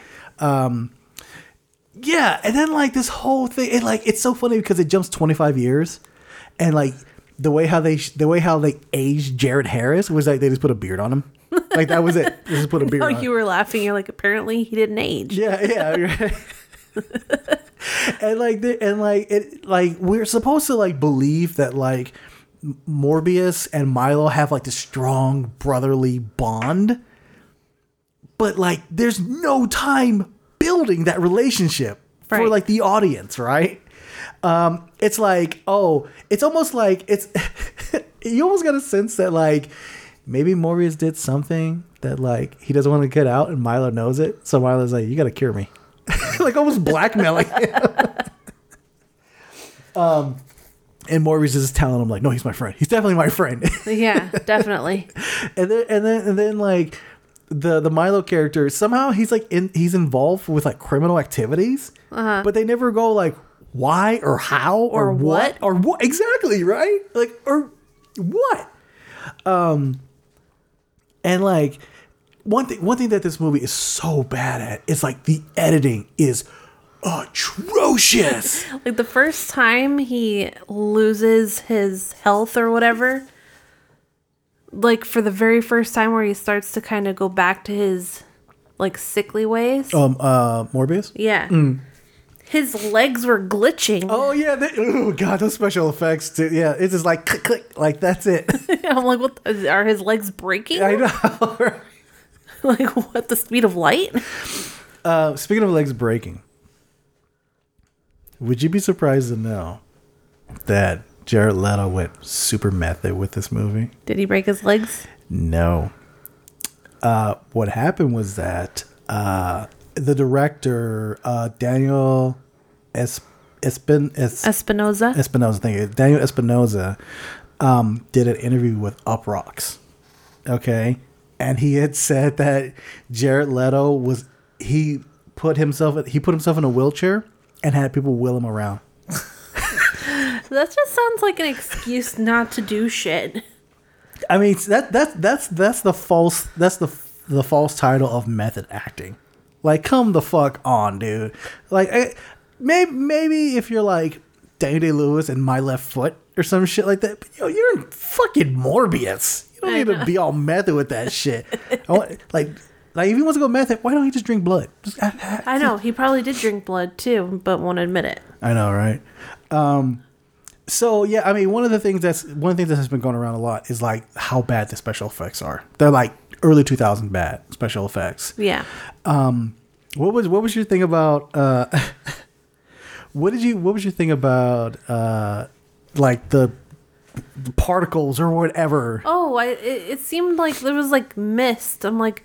Yeah, and then like this whole thing, it like it's so funny because it jumps 25 years, and like the way how they the way how they aged Jared Harris was like they just put a beard on him, like that was it. They just put a beard Oh, on. him. you were laughing. You're like, apparently he didn't age. Yeah, yeah. and like the, and like it like we're supposed to like believe that like Morbius and Milo have like this strong brotherly bond. But like there's no time building that relationship for like the audience, right? Um, it's like, oh, it's almost like it's you almost got a sense that like maybe Morbius did something that like he doesn't want to get out and Milo knows it. So Milo's like, you gotta cure me. like almost blackmailing um and Morbius is telling him like, no, he's my friend. He's definitely my friend. Yeah, definitely. and then and then and then like the the Milo character somehow he's like in he's involved with like criminal activities, Uh-huh. but they never go like why or how or, Or what? what? or what exactly right like or what um and like one thing one thing that this movie is so bad at is like the editing is atrocious Like the first time he loses his health or whatever, like for the very first time where he starts to kind of go back to his like sickly ways. um uh Morbius Yeah. His legs were glitching. oh yeah they, oh god those special effects too yeah it's just like click click like that's it I'm like, what? Are his legs breaking? I know like, what? The speed of light? Uh, speaking of legs breaking, would you be surprised to know that Jared Leto went super method with this movie? Did he break his legs? No. Uh, what happened was that uh, the director uh, Daniel es- Espin- es- Espinosa? Espinosa, thank you. Daniel Espinosa um, did an interview with Uproxx. Okay. And he had said that Jared Leto was he put himself he put himself in a wheelchair and had people wheel him around. that just sounds like an excuse not to do shit. I mean that that's that's that's the false that's the the false title of method acting. Like come the fuck on, dude. Like I, maybe maybe if you're like Day Lewis and my left foot or some shit like that, but yo, you're in fucking Morbius. You don't I need to be all method with that shit. I want, like like if he wants to go method, why don't he just drink blood? Just, I, I know he probably did drink blood too, but won't admit it. I know, right? Um, so yeah, I mean, one of the things that's one of the things that has been going around a lot is like how bad the special effects are. They're like early 2000 bad special effects. Yeah. What was what was your thing about? Uh, what did you what was your thing about? Uh, like the particles or whatever. Oh, I, it, it seemed like there was like mist. I'm like,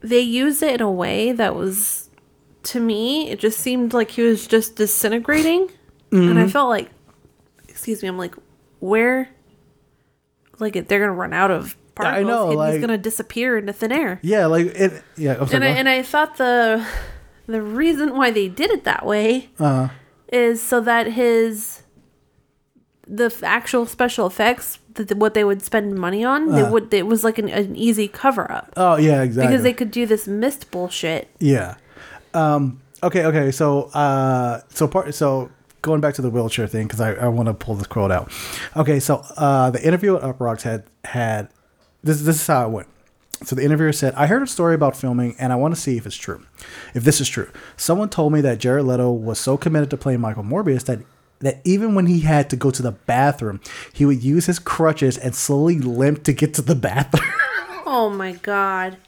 they used it in a way that was, to me, it just seemed like he was just disintegrating, and I felt like, excuse me, I'm like, where, like they're gonna run out of Yeah, I particles. know, and like- he's gonna disappear into thin air. Yeah, like it. Yeah, I'm sorry, And I, and I thought the the reason why they did it that way Uh-huh. is so that his the f- actual special effects that what they would spend money on they would it was like an, an easy cover up oh yeah, exactly. because they could do this mist bullshit. Yeah. Um, okay. Okay. So, uh, so part. So going back to the wheelchair thing because I, I want to pull this quote out. Okay. So uh, the interview at Uproxx had had this. This is how it went. So the interviewer said, "I heard a story about filming, and I want to see if it's true. If this is true, someone told me that Jared Leto was so committed to playing Michael Morbius that." That even when he had to go to the bathroom, he would use his crutches and slowly limp to get to the bathroom. Oh my god.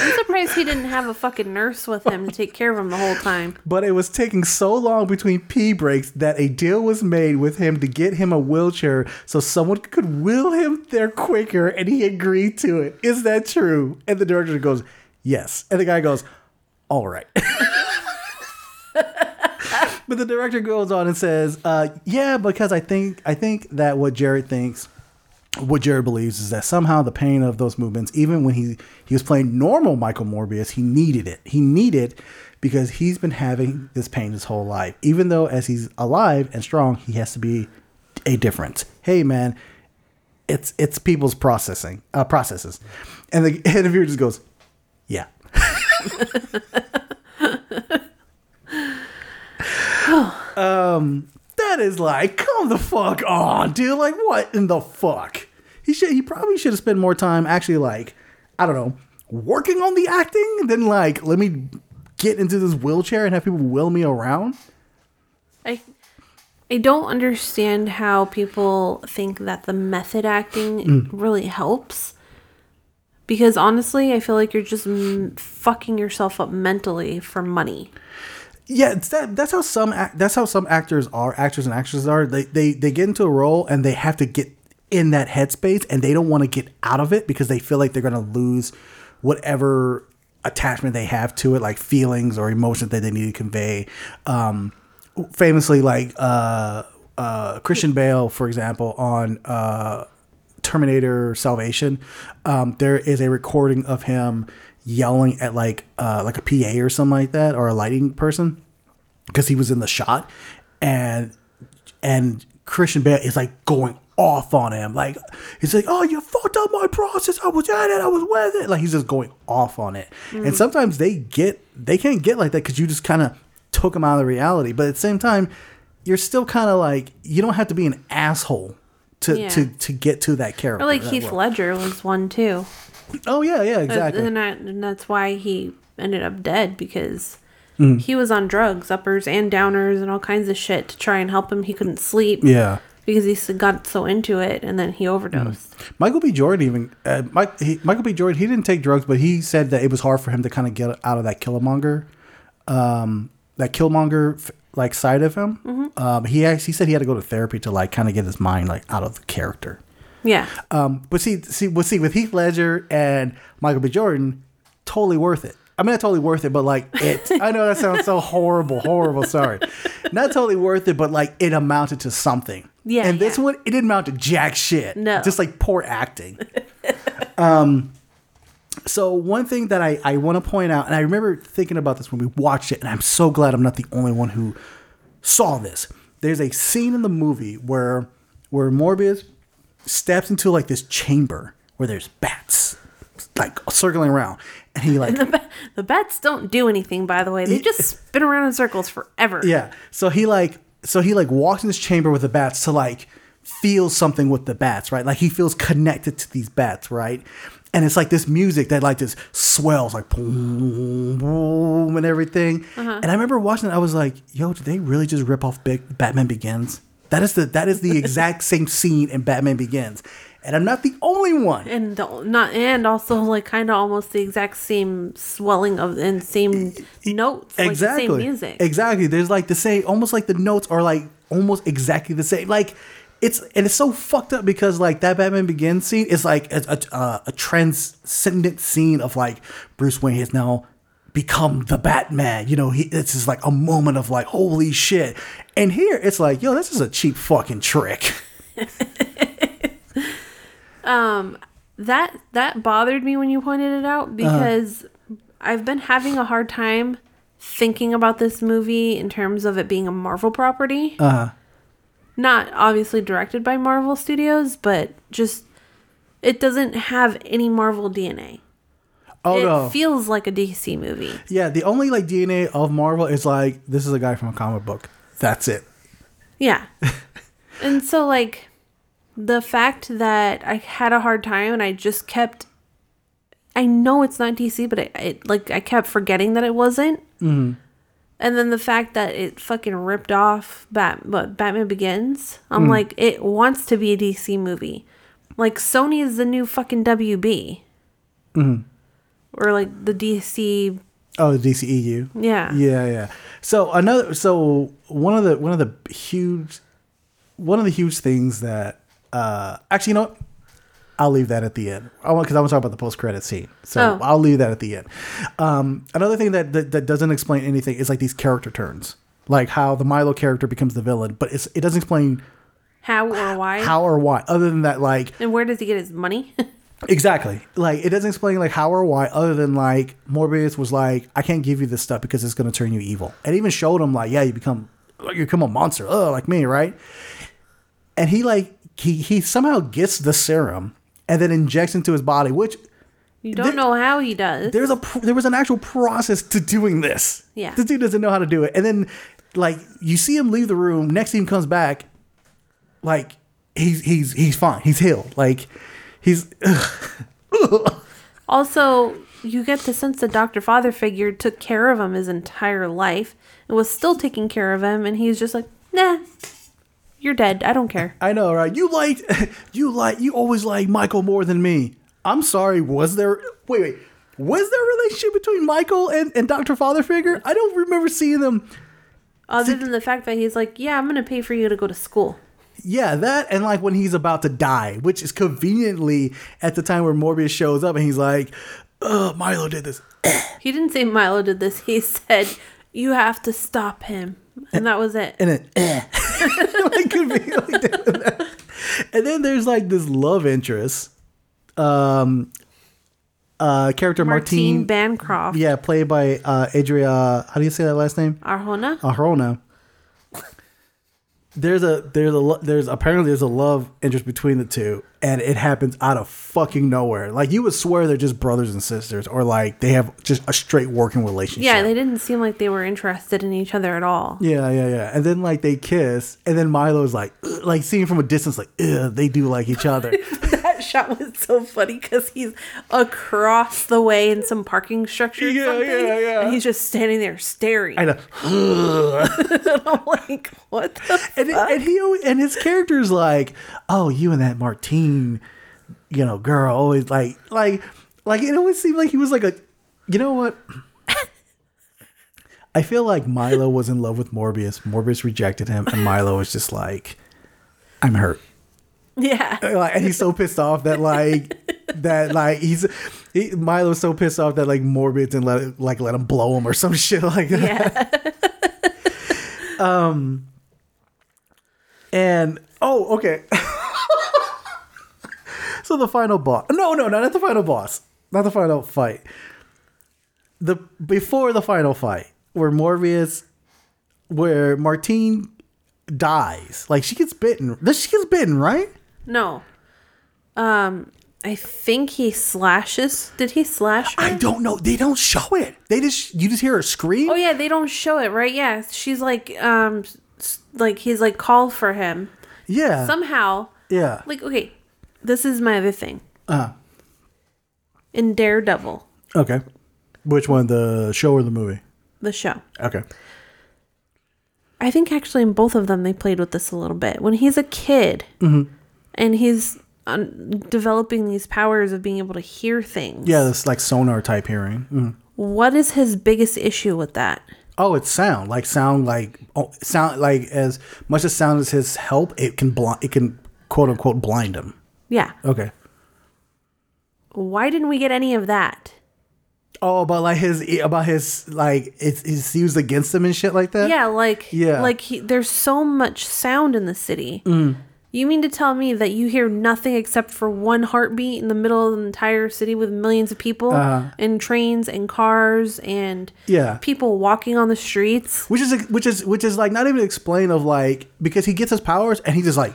I'm surprised he didn't have a fucking nurse with him to take care of him the whole time. But it was taking so long between pee breaks that a deal was made with him to get him a wheelchair so someone could wheel him there quicker, and he agreed to it. Is that true? And the director goes, Yes. And the guy goes, All right. but the director goes on and says, uh, Yeah, because I think I think that what Jared thinks what Jared believes is that somehow the pain of those movements, even when he he was playing normal Michael Morbius, he needed it. He needed because he's been having this pain his whole life. Even though as he's alive and strong, he has to be a difference. Hey man, it's it's people's processing uh, processes, and the interviewer just goes, yeah. um, that is like, come the fuck on, dude. Like, what in the fuck? He should. He probably should have spent more time actually, like, I don't know, working on the acting than like, let me get into this wheelchair and have people wheel me around. I I don't understand how people think that the method acting really helps Because honestly, I feel like you're just mm, fucking yourself up mentally for money. Yeah, it's that, that's how some that's how some actors are, actors and actresses are. They they they get into a role and they have to get in that headspace and they don't want to get out of it because they feel like they're going to lose whatever attachment they have to it, like feelings or emotions that they need to convey. Um, famously, like uh, uh, Christian Bale, for example, on uh, Terminator Salvation, um, there is a recording of him yelling at like uh, like a PA or something like that or a lighting person because he was in the shot and and Christian Bale is like going off on him. Like he's like oh you fucked up my process. I was at it. I was with it. Like he's just going off on it. And sometimes they get they can't get like that because you just kind of took them out of the reality. But at the same time you're still kind of like you don't have to be an asshole to Yeah. to to get to that character Or like Heath role. Ledger was one too. oh yeah yeah exactly And, that, and that's why he ended up dead because Mm. he was on drugs, uppers and downers, and all kinds of shit to try and help him. He couldn't sleep yeah because he got so into it, and then he overdosed. Michael B. Jordan even uh, Mike, he, Michael B. Jordan he didn't take drugs, but he said that it was hard for him to kind of get out of that Killmonger, um, that Killmonger f- like side of him. Um, he actually he said he had to go to therapy to like kind of get his mind like out of the character. Yeah, Um, but see, see, well, see, with Heath Ledger and Michael B. Jordan, totally worth it. I mean, not totally worth it, but like it. I know that sounds so horrible, horrible. Sorry, not totally worth it, but like it amounted to something. Yeah, And this yeah. one, it didn't amount to jack shit. No. just like poor acting. um. So one thing that I I want to point out, and I remember thinking about this when we watched it, and I'm so glad I'm not the only one who saw this. There's a scene in the movie where where Morbius steps into like this chamber where there's bats like circling around, and he like the bats don't do anything. By the way, they just spin around in circles forever. yeah. So he like so he like walks in this chamber with the bats to like feel something with the bats, right? Like he feels connected to these bats, right? And it's like this music that like just swells like boom, boom and everything. Uh-huh. And I remember watching it, I was like, yo, did they really just rip off Big Batman Begins? That is the that is the exact same scene in Batman Begins. And I'm not the only one. and the- not and also like kind of almost the exact same swelling of and same notes, like exactly. the same music. Exactly. There's like the same, almost like the notes are like almost exactly the same. Like it's and it's so fucked up because like that Batman Begins scene is like a a, a, a transcendent scene of like Bruce Wayne has now become the Batman. You know, he it's just like a moment of like holy shit. And here it's like, yo, this is a cheap fucking trick. um, that that bothered me when you pointed it out because I've been having a hard time thinking about this movie in terms of it being a Marvel property. Uh-huh. Not obviously directed by Marvel Studios, but just it doesn't have any Marvel DNA. Oh it no. feels like a DC movie. yeah, the only like DNA of Marvel is like this is a guy from a comic book. That's it. Yeah. and so like the fact that I had a hard time and I just kept I know it's not DC, but I, I like I kept forgetting that it wasn't. Mm-hmm. And then the fact that it fucking ripped off Bat what, Batman Begins, I'm like, it wants to be a DC movie. Like Sony is the new fucking WB. Or like the DC, Oh, the DCEU. yeah. Yeah, yeah. So another, so one of the one of the huge, one of the huge things that, uh, actually, you know, what? I'll leave that at the end. I want because I want to talk about the post credit scene. So Oh. I'll leave that at the end. Um, another thing that, that that doesn't explain anything is like these character turns, like how the Milo character becomes the villain, but it's it doesn't explain How or why? how or why. Other than that, like and where does he get his money? Exactly. Like it doesn't explain like how or why, other than like Morbius was like, I can't give you this stuff because it's gonna turn you evil. And even showed him like, yeah, you become like you become a monster, like me, right? And he like he he somehow gets the serum and then injects into his body, which You don't There- know how he does. there's a there was an actual process to doing this. Yeah. this dude doesn't know how to do it, and then like you see him leave the room. Next he comes back, like he's he's he's fine. He's healed. Like he's Also, you get the sense that Dr. Father Figure took care of him his entire life and was still taking care of him, and he's just like, nah, you're dead. I don't care. I know, right? You like, you like, you always like Michael more than me. I'm sorry, was there wait, wait. Was there a relationship between Michael and, and Dr. Father Figure? I don't remember seeing them. Other than the fact that he's like, yeah, I'm gonna pay for you to go to school. Yeah, that and like when he's about to die, which is conveniently at the time where Morbius shows up and he's like, uh, Milo did this. He didn't say Milo did this. He said you have to stop him, and that was it. And then eh. like conveniently that. And then there's like this love interest. Um uh character Martine Martine, Bancroft, yeah, played by uh Adria how do you say that last name? Arjona. Arjona. There's a there's a there's apparently there's a love interest between the two, and it happens out of fucking nowhere. Like you would swear they're just brothers and sisters, or like they have just a straight working relationship. Yeah, they didn't seem like they were interested in each other at all. yeah, yeah, yeah. And then like they kiss, and then Milo's like, "Ugh," like seeing from a distance, like, Ugh, they do like each other. That shot was so funny because he's across the way in some parking structure. Yeah, something, yeah, yeah. And he's just standing there staring. I know. and I'm like, what the and, fuck? and he and his character's like, oh, you and that Martine, you know, girl, always like, like, like it always seemed like he was like a, you know what? I feel like Milo was in love with Morbius. Morbius rejected him, and Milo was just like, I'm hurt. yeah. Like, and he's so pissed off that like that like he's he, Milo's so pissed off that like Morbius didn't let like let him blow him or some shit like that. um, and oh, okay. So the final boss? No, no, no, not the final boss. Not the final fight. The before the final fight, where Morbius, where Martine dies, like she gets bitten. Does she gets bitten, right? No. Um, I think he slashes. Did he slash her? I don't know. They don't show it. They just you just hear her scream. Oh yeah, they don't show it, right? Yeah, she's like, um, like he's like call for him yeah. somehow. yeah. Like okay, this is my other thing. Uh, In Daredevil, okay. Which one, the show or the movie? the show, Okay. I think actually in both of them they played with this a little bit. When he's a kid, Mm-hmm. and he's um, developing these powers of being able to hear things. Yeah, this like sonar type hearing. Mhm. What is his biggest issue with that? Oh, it's sound. Like sound. Like oh, sound. Like as much as sound as his help, it can blind. It can quote unquote blind him. Yeah. Okay. Why didn't we get any of that? Oh, about like his about his like it's, it's used against him and shit like that. Yeah, like Yeah. Mm. like he, there's so much sound in the city. You mean to tell me that you hear nothing except for one heartbeat in the middle of the entire city with millions of people and trains and cars and. Yeah. people walking on the streets? Which is which is which is like not even explain of like because he gets his powers and he's just like,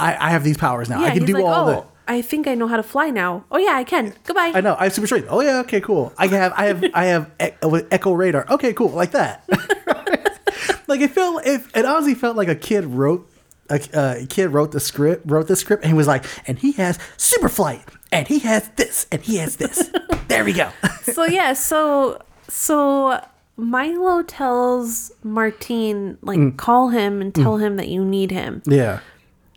I, I have these powers now. Yeah, I can do like, all oh, the. I think I know how to fly now. Oh yeah, I can. Goodbye. I know. I have super strength. Oh yeah. Okay. Cool. I have. I have. I have e- echo radar. Okay. Cool. Like that. like it felt. It, it honestly felt like a kid wrote. A, uh, a kid wrote the script. Wrote the script, and he was like, and he has super flight, and he has this, and he has this. there we go. so yeah, so so Milo tells Martine like Mm. call him and tell him that you need him. yeah.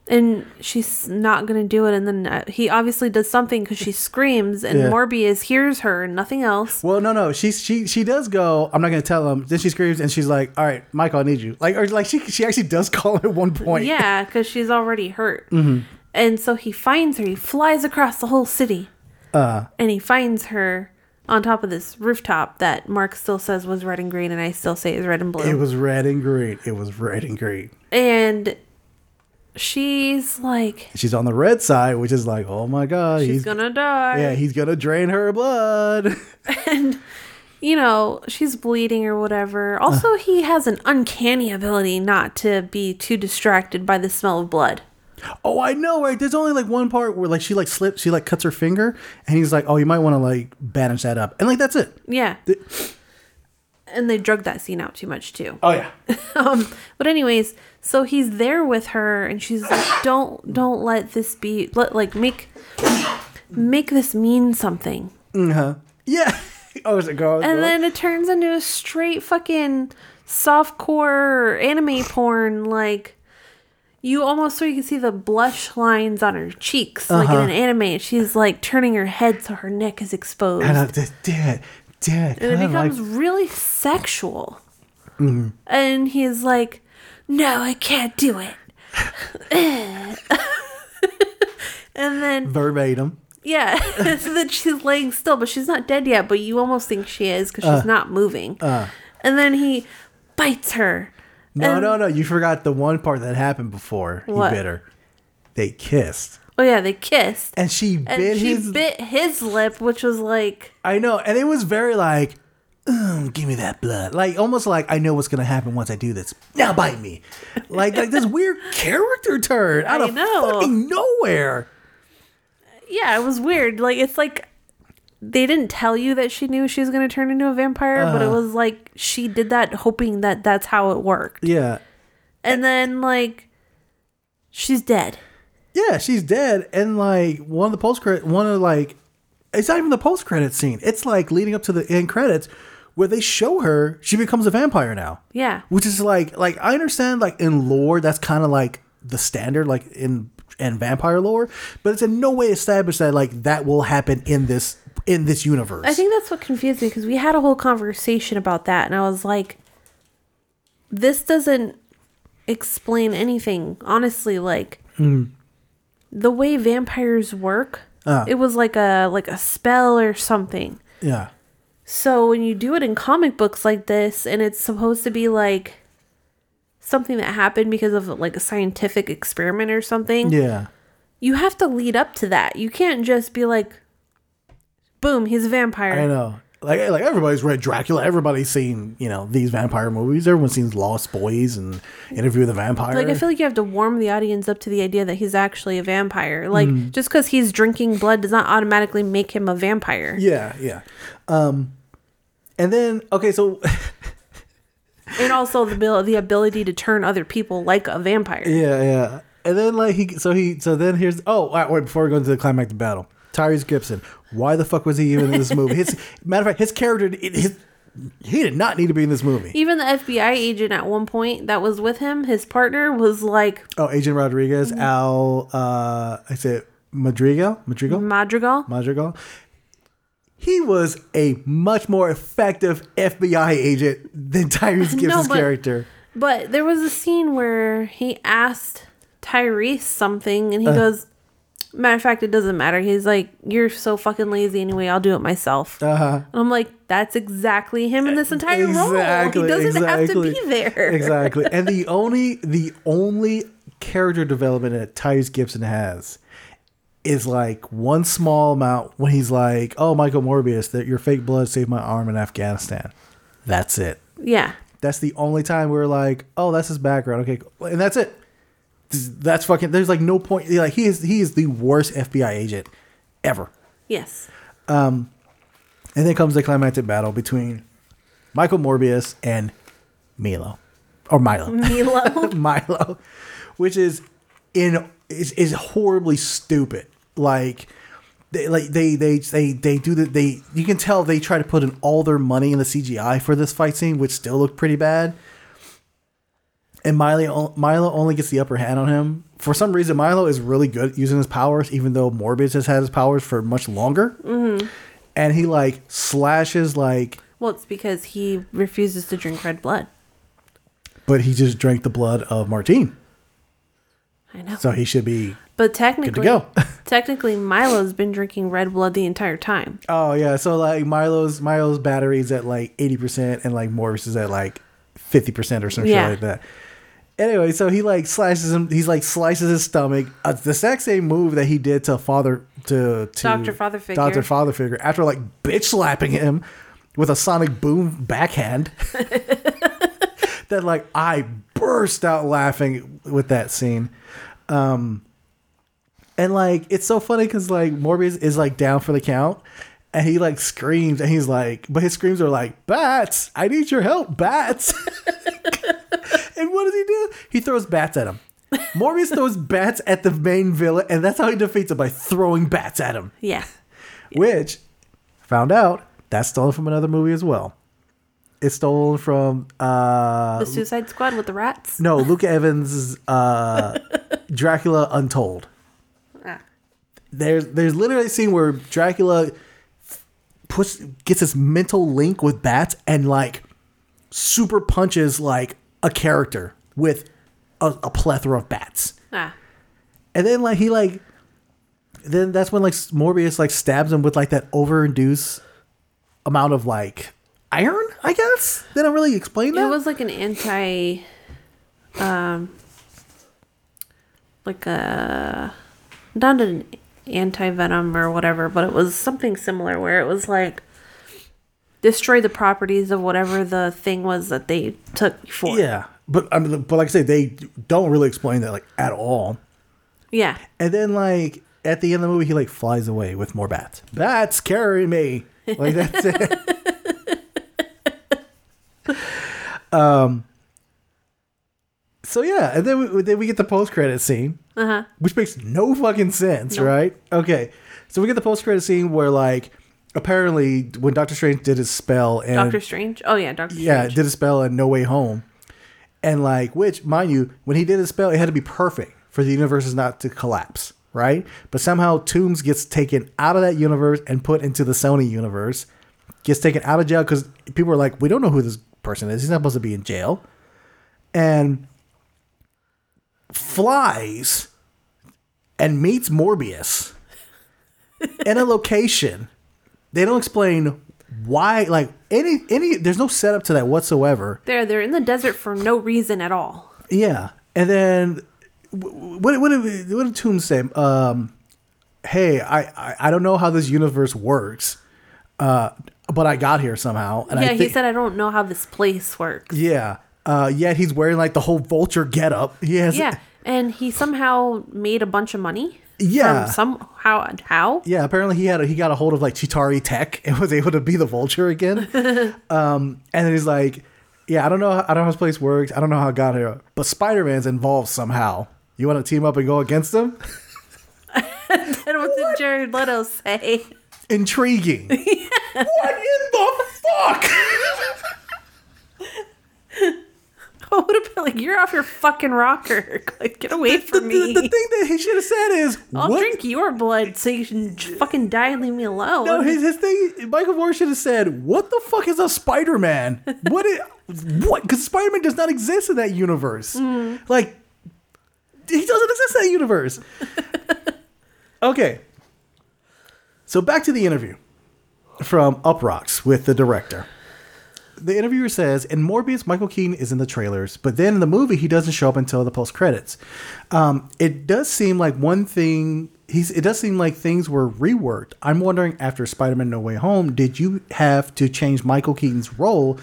And she's not gonna do it and then uh, he obviously does something because she screams and Yeah. morbius hears her and nothing else Well, no, no. She she she does go. I'm not gonna tell him. Then she screams and she's like, "All right, Michael, I need you." Like or like she she actually does call at one point. yeah because she's already hurt Mm-hmm. and so he finds her he flies across the whole city Uh. and he finds her on top of this rooftop that mark still says was red and green and i still say is red and blue It was red and green. It was red and green. and she's like She's on the red side, which is like, oh my god, she's he's gonna die yeah, he's gonna drain her blood. and you know she's bleeding or whatever uh. also he has an uncanny ability not to be too distracted by the smell of blood oh, I know, right? There's only like one part where like she like slips, she like cuts her finger, and he's like, oh, you might want to like bandage that up, and like that's it. yeah and they drug that scene out too much too Oh yeah, um but anyways so he's there with her and she's like don't don't let this be let like make make this mean something Mhm. yeah. oh, is it girl? and then it turns into a straight fucking softcore anime porn like you almost so you can see the blush lines on her cheeks, like Uh-huh. in an anime. She's like turning her head so her neck is exposed. And I, dad, dad, and it becomes like- really sexual. Mm-hmm. And he's like, "No, I can't do it." and then verbatim. yeah, so then she's laying still, but she's not dead yet. But you almost think she is because Uh. she's not moving. and then he bites her. No, And- no, no. You forgot the one part that happened before What? he bit her. They kissed, Oh yeah, they kissed, and she and bit she his. bit his lip, which was like, I know, and it was very like, "Mm, give me that blood. Like almost like I know what's gonna happen once I do this. Now bite me. Like like this weird character turn out I of know. fucking nowhere. yeah, it was weird. Like it's like they didn't tell you that she knew she was going to turn into a vampire, but it Uh-huh. was like she did that hoping that that's how it worked. Yeah. And then like she's dead. Yeah, she's dead, and like one of the post credit, one of like, it's not even the post credit scene. It's like leading up to the end credits, where they show her she becomes a vampire now. Yeah. which is like like I understand like in lore that's kind of like the standard like in in vampire lore, but it's in no way established that like that will happen in this in this universe. I think that's what confused me because we had a whole conversation about that, and I was like, this doesn't explain anything. Honestly, like mm. The way vampires work, Ah. it was like a like a spell or something. yeah, So when you do it in comic books like this, and it's supposed to be like something that happened because of like a scientific experiment or something, yeah, you have to lead up to that. You can't just be like, boom, he's a vampire. I know. Like like everybody's read Dracula. Everybody's seen you know these vampire movies. Everyone's seen Lost Boys and Interview with a Vampire. Like I feel like you have to warm the audience up to the idea that he's actually a vampire. Like Mm. just because he's drinking blood does not automatically make him a vampire. yeah, yeah. Um, and then okay, so And also the the ability to turn other people like a vampire. Yeah, yeah. And then like he so he so then here's oh wait, wait before we go into the climax climactic battle. Tyrese Gibson. Why the fuck was he even in this movie? His matter of fact, his character his, he did not need to be in this movie. Even the FBI agent at one point that was with him, his partner was like Oh, Agent Rodriguez, Al uh I said Madrigal? Madrigal? Madrigal. Madrigal. He was a much more effective FBI agent than Tyrese Gibson's but- character. But there was a scene where he asked Tyrese something and he Uh. goes, Matter of fact, it doesn't matter. He's like, You're so fucking lazy anyway, I'll do it myself. Uh-huh. And I'm like, That's exactly him in this entire role. He doesn't have to be there. exactly. And the only the only character development that Tyrese Gibson has is like one small amount when he's like, "Oh, Michael Morbius, that your fake blood saved my arm in Afghanistan." That's it. Yeah. That's the only time we're like, "Oh, that's his background." Okay, and that's it. That's fucking. There's like no point. Like he is he is the worst FBI agent ever. Yes. Um, And then comes the climactic battle between Michael Morbius and Milo, or Milo. Milo. Milo, which is in is, is horribly stupid. Like they like they they they they do the they you can tell they try to put in all their money in the CGI for this fight scene, which still looked pretty bad. And Milo Milo only gets the upper hand on him. For some reason, Milo is really good at using his powers, even though Morbius has had his powers for much longer. Mm-hmm. And he like slashes like, well, it's because he refuses to drink red blood. but he just drank the blood of Martine, I know. so he should be but technically, go. technically, Milo's been drinking red blood the entire time. Oh yeah, so like Milo's Milo's battery's at like eighty percent, and like Morris is at like fifty percent or some Yeah. shit like that. Anyway, so he like slices him. He's like slices his stomach. Uh, the exact same move that he did to father to, to Dr. Father Figure. Doctor Father Figure after like bitch slapping him with a sonic boom backhand. that like I burst out laughing with that scene. Um, and like it's so funny because like Morbius is like down for the count, and he like screams, and he's like, but his screams are like, "Bats! I need your help, bats!" and what does he do? He throws bats at him. Morbius throws bats at the main villain, and that's how he defeats him by throwing bats at him. Yeah. Which found out that's stolen from another movie as well. It's stolen from uh The Suicide Squad with the rats. no Luke Evans' uh, Dracula Untold. Ah. There's there's literally a scene where Dracula push gets this mental link with bats and like super punches like a character with a, a plethora of bats. Ah. And then like he like then that's when like Morbius like stabs him with like that overinduced amount of like iron, I guess. They don't really explain that. It was like an anti, um, like a not an anti venom or whatever, but it was something similar where it was like destroy the properties of whatever the thing was that they took for. yeah. But I mean, but like I say, they don't really explain that like at all. Yeah. And then like at the end of the movie, he like flies away with more bats. Bats carry me. Like that's it. um. So yeah, and then we, then we get the post credit scene, Uh-huh. which makes no fucking sense, right? Okay, so we get the post credit scene where like apparently when Doctor Strange did his spell and Doctor Strange. Oh yeah, Doctor Strange. yeah, Strange. did a spell in No Way Home. And like, which, mind you, when he did his spell, it had to be perfect for the universes not to collapse, right? But somehow Toombs gets taken out of that universe and put into the Sony universe. Gets taken out of jail because people are like, we don't know who this person is. He's not supposed to be in jail. And flies and meets Morbius in a location. They don't explain why, like any any. There's no setup to that whatsoever. They're they're in the desert for no reason at all. Yeah, and then what what did what did Toombs say? Um, hey, I, I I don't know how this universe works, uh, but I got here somehow. And yeah, he said I don't know how this place works. yeah. Uh, yet he's wearing like the whole vulture getup. He has Yeah, and he somehow made a bunch of money. Yeah. Somehow how? Yeah, apparently he had a, he got a hold of like Chitauri tech and was able to be the vulture again. um, and then he's like, "Yeah, I don't know, I don't know how this place works. I don't know how it got here, but Spider Man's involved somehow. You want to team up and go against him? And what did Jared Leto say? Intriguing. what in the fuck? I would have been like, "You're off your fucking rocker! Like, get away The, from me! the, the thing that he should have said is, I'll what? drink your blood so you can fucking die and leave me alone." No, his, his thing. Michael Moore should have said, "What the fuck is a Spider Man? What? Is, what? Because Spider Man does not exist in that universe. Mm. Like, he doesn't exist in that universe." okay. So back to the interview from Uproxx with the director. The interviewer says, in Morbius, Michael Keaton is in the trailers, but then in the movie, he doesn't show up until the post credits. Um, it does seem like one thing. He's. It does seem like things were reworked. I'm wondering, after Spider-Man: No Way Home, did you have to change Michael Keaton's role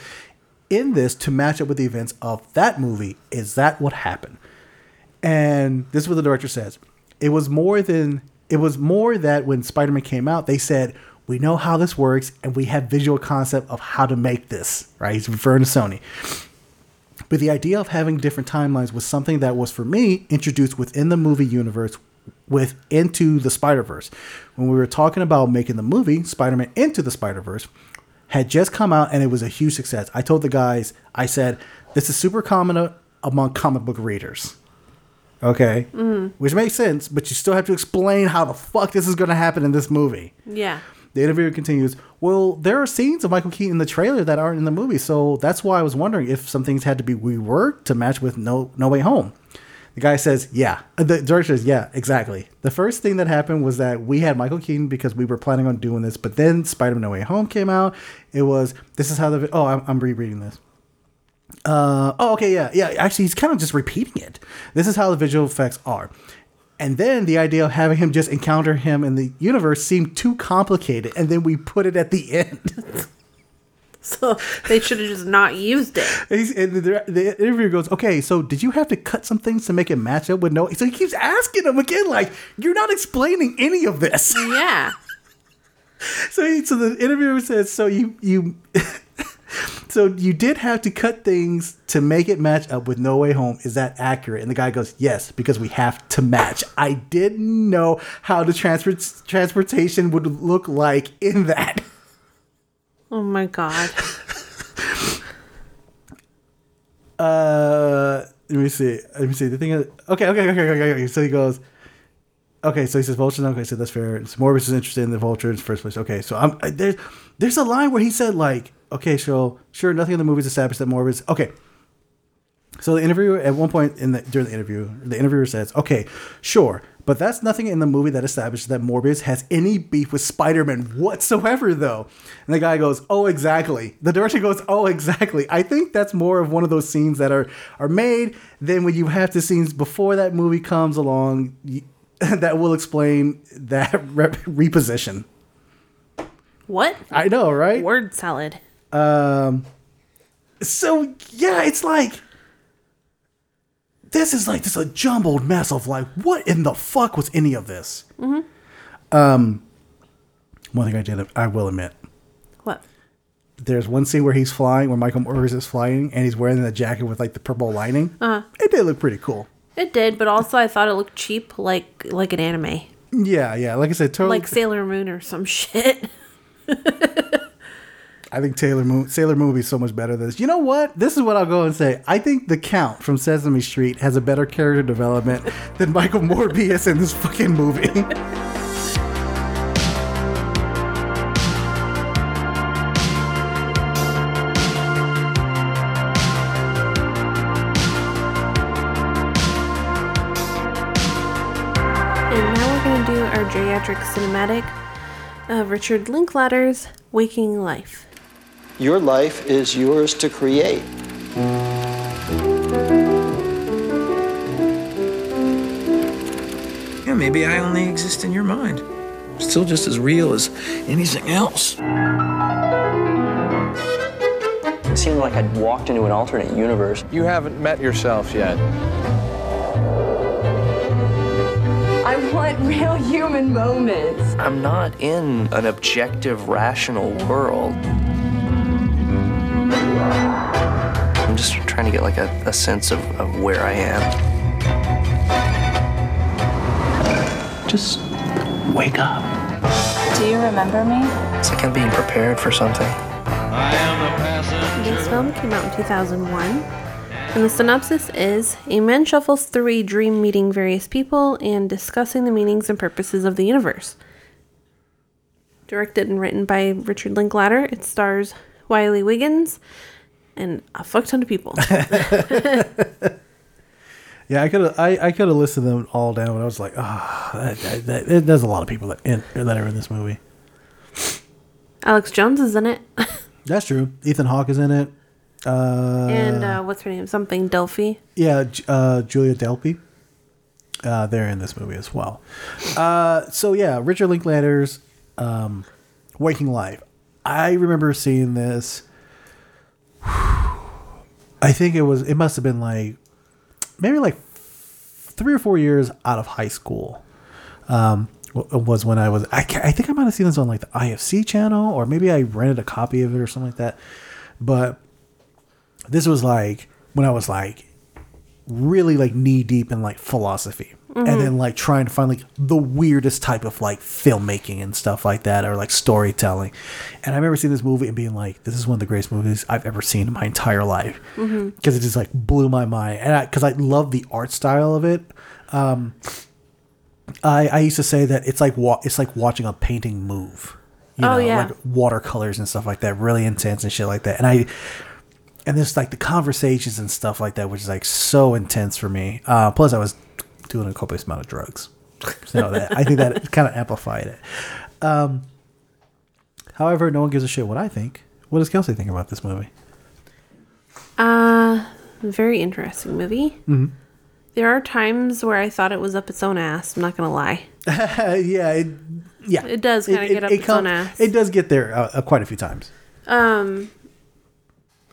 in this to match up with the events of that movie? Is that what happened? And this is what the director says. It was more than it was more that when Spider-Man came out, they said, "We know how this works and we have visual concept of how to make this." Right? He's referring to Sony. But the idea of having different timelines was something that was for me introduced within the movie universe with into the Spider-Verse. When we were talking about making the movie Spider-Man Into the Spider-Verse had just come out and it was a huge success. I told the guys, I said, this is super common among comic book readers. Okay? Mm-hmm. Which makes sense, but you still have to explain how the fuck this is going to happen in this movie. yeah, The interviewer continues, Well, there are scenes of Michael Keaton in the trailer that aren't in the movie, so that's why I was wondering if some things had to be reworked to match with No No Way Home. The guy says, Yeah. Uh, The director says, Yeah, exactly. The first thing that happened was that we had Michael Keaton because we were planning on doing this, but then Spider Man No Way Home came out. It was, This is how the. Oh, I'm, I'm rereading this. Uh, oh, okay, yeah, yeah. Actually, he's kind of just repeating it. This is how the visual effects are. And then the idea of having him just encounter him in the universe seemed too complicated, and then we put it at the end. so they should have just not used it. And the, the interviewer goes, "Okay, so did you have to cut some things to make it match up with no?" So he keeps asking him again, like, "You're not explaining any of this." Yeah, So, he, so the interviewer says, "So you you." So you did have to cut things to make it match up with No Way Home. Is that accurate? And the guy goes, "Yes, because we have to match." I didn't know how the transport transportation would look like in that. Oh my god. Uh, let me see. Let me see. The thing is, okay, okay, okay, okay. okay. So he goes, okay. So he says Vulture. Okay, so that's fair. So Morbius is interested in the Vulture in the first place. Okay, so I'm I, there's there's a line where he said like, okay, so sure, nothing in the movie's established that Morbius. Okay. So the interviewer at one point in the during the interview, the interviewer says, "Okay, sure, but that's nothing in the movie that establishes that Morbius has any beef with Spider-Man whatsoever, though." And the guy goes, "Oh, exactly." The director goes, "Oh, exactly." I think that's more of one of those scenes that are are made. Then when you have the scenes before that movie comes along, y- that will explain that rep- reposition. What? I know, right? Word salad. Um, so yeah, it's like this is like just a jumbled mess of like what in the fuck was any of this? Mhm. Um, one thing I did, I will admit, What? there's one scene where he's flying, where Michael Myers is flying, and he's wearing the jacket with like the purple lining. Uh, It did look pretty cool. It did, but also I thought it looked cheap, like like an anime, Yeah, yeah. Like I said, totally. like Sailor Moon or some shit. I think Taylor Moon, Sailor Moon would be so much better than this. You know what? This is what I'll go and say. I think the Count from Sesame Street has a better character development than Michael Morbius in this fucking movie. our geriatric cinematic of Richard Linklater's Waking Life. Your life is yours to create. Yeah, maybe I only exist in your mind. Still just as real as anything else. It seemed like I'd walked into an alternate universe. You haven't met yourself yet. Want real human moments. I'm not in an objective, rational world. I'm just trying to get like a, a sense of, of where I am. Just wake up. Do you remember me? It's like I'm being prepared for something. This film came out in 2001, and the synopsis is A man shuffles through a dream meeting various people and discussing the meanings and purposes of the universe. Directed and written by Richard Linklater, it stars Wiley Wiggins and a fuck ton of people. yeah, I could have I, I could have listed them all down, but I was like, ah, that, there's a lot of people that in, that are in this movie. Alex Jones is in it, That's true. Ethan Hawke is in it. Uh, and uh, what's her name? Something Delphi. Yeah, uh, Julia Delpy. Uh, they're in this movie as well. Uh, so yeah, Richard Linklater's um, Waking Life. I remember seeing this. I think it was. It must have been like maybe like three or four years out of high school. Um, was when I was. I, I think I might have seen this on like the IFC channel, or maybe I rented a copy of it or something like that. But this was like when I was like really like knee deep in like philosophy. Mhm. and then like trying to find like the weirdest type of like filmmaking and stuff like that or like storytelling. And i remember seeing this movie and being like this is one of the greatest movies i've ever seen in my entire life. Because it just like blew my mind. And because I, love the art style of it. Um i i used to say that it's like wa- it's like watching a painting move you Oh, know yeah. like watercolors and stuff like that really intense and shit like that. And i and there's like the conversations and stuff like that, which is like so intense for me. Uh, plus, I was doing a copious amount of drugs, so that I think that kind of amplified it. Um, however, no one gives a shit what I think. What does Kelsey think about this movie? Uh, very interesting movie. Mhm. There are times where I thought it was up its own ass. I'm not gonna lie. yeah, it, yeah, It does kind of get up its come- own ass. It does get there uh, uh, quite a few times. Um,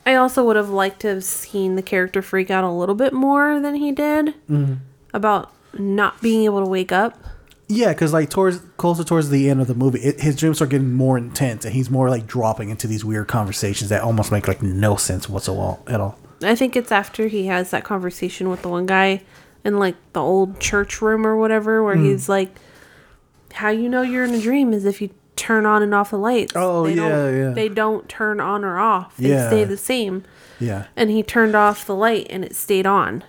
I also would have liked to have seen the character freak out a little bit more than he did Mhm. about not being able to wake up. Yeah, because like towards closer towards the end of the movie, it, his dreams are getting more intense, and he's more like dropping into these weird conversations that almost make like no sense whatsoever at all. I think it's after he has that conversation with the one guy in like the old church room or whatever, where Mhm. he's like, "How you know you're in a dream is if you turn on and off the lights. Oh, they yeah, don't, yeah. They don't turn on or off. They Yeah. stay the same. Yeah. And he turned off the light and it stayed on.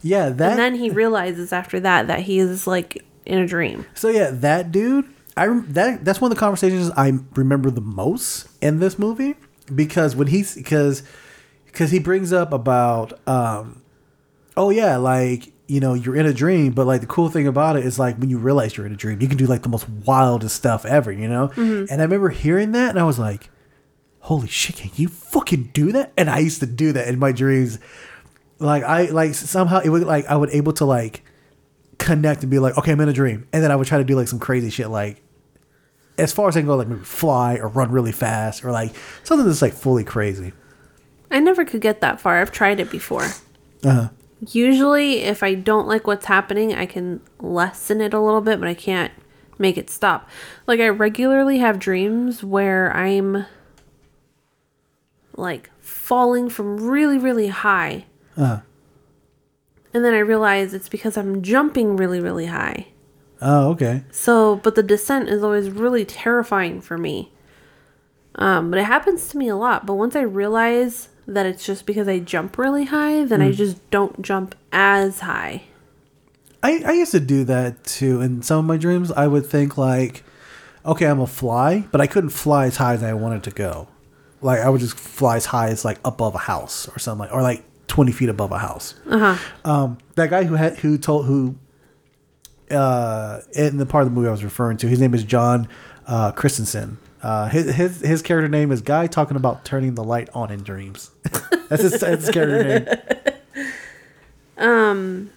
Yeah, that and then he realizes after that that he is like in a dream. So yeah, that dude, I that that's one of the conversations I remember the most in this movie because when he's because because he brings up about um oh yeah like you know you're in a dream but like the cool thing about it is like when you realize you're in a dream you can do like the most wildest stuff ever you know Mhm. and I remember hearing that and I was like holy shit can you fucking do that and I used to do that in my dreams like I like somehow it would like I would able to like connect and be like, okay, I'm in a dream. And then I would try to do like some crazy shit, like as far as I can go, like maybe fly or run really fast or like something that's like fully crazy. I never could get that far. I've tried it before. Uh-huh. Usually, if I don't like what's happening, I can lessen it a little bit, but I can't make it stop. Like, I regularly have dreams where I'm like falling from really, really high. Uh, And then I realize it's because I'm jumping really, really high. oh, okay. So, but the descent is always really terrifying for me. Um, but it happens to me a lot. But once I realize that it's just because I jump really high, then I Mm. just don't jump as high. I, I used to do that too. In some of my dreams, I would think like, okay, I'm a fly, but I couldn't fly as high as I wanted to go. Like I would just fly as high as like above a house or something, like, or like 20 feet above a house. Uh huh. Um, that guy who had who told who uh, in the part of the movie I was referring to, his name is John uh, Christensen. Uh, his, his his character name is guy talking about turning the light on in dreams. that's his, that's his character name. Um,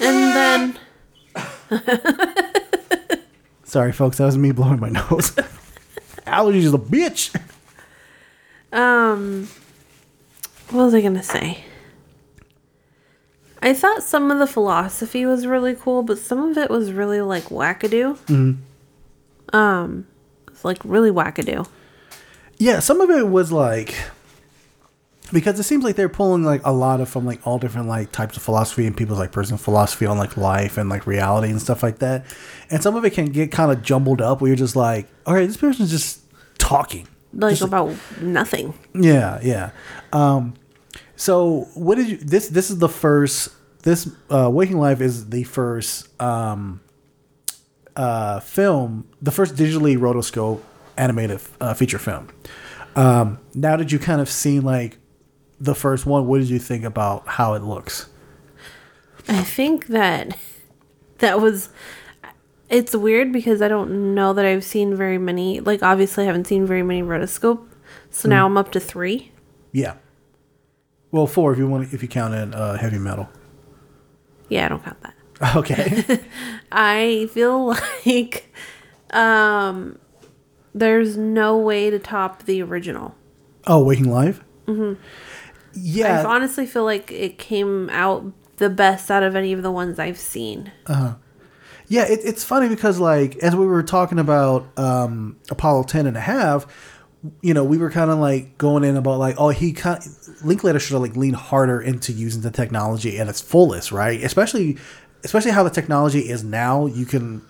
and then Sorry, folks, that was me blowing my nose. Allergies is a bitch. Um, what was I gonna say? I thought some of the philosophy was really cool, but some of it was really like wackadoo. Mhm. Um, like really wackadoo. Yeah, some of it was like because it seems like they're pulling like a lot of from like all different like types of philosophy and people's like personal philosophy on like life and like reality and stuff like that. And some of it can get kind of jumbled up where you're just like, all right, this person's just talking. Like Just, about nothing. Yeah, yeah. Um, so what did you? This this is the first. This uh, Waking Life is the first um, uh, film, the first digitally rotoscope animated uh, feature film. Um, now that you kind of seen like the first one, what did you think about how it looks? I think that that was it's weird because I don't know that I've seen very many like obviously I haven't seen very many rotoscope. So now Hmm. I'm up to 3. Yeah. Well, four if you want if you count in uh, heavy metal. Yeah, I don't count that. Okay. I feel like um there's no way to top the original. oh, Waking Life. hmm Yeah. I honestly feel like it came out the best out of any of the ones I've seen. Uh-huh. Yeah, it, it's funny because like as we were talking about um, Apollo 10 and a half, you know, we were kind of like going in about like, oh, he kind Linklater should have like leaned harder into using the technology at its fullest, right? Especially, especially how the technology is now. You can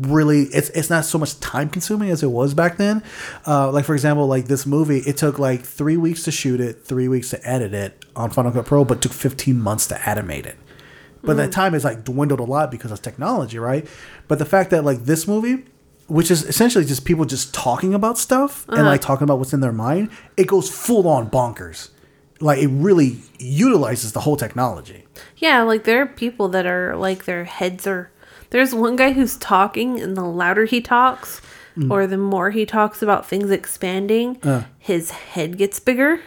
really it's it's not so much time consuming as it was back then. Uh, like for example, like this movie, it took like three weeks to shoot it, three weeks to edit it on Final Cut Pro, but took 15 months to animate it. But that Mhm. time is like dwindled a lot because of technology, right? But the fact that like this movie, which is essentially just people just talking about stuff and Uh-huh. like talking about what's in their mind, it goes full on bonkers. Like it really utilizes the whole technology. Yeah, like there are people that are like their heads are. There's one guy who's talking, and the louder he talks, Mm. or the more he talks about things expanding, Uh. his head gets bigger.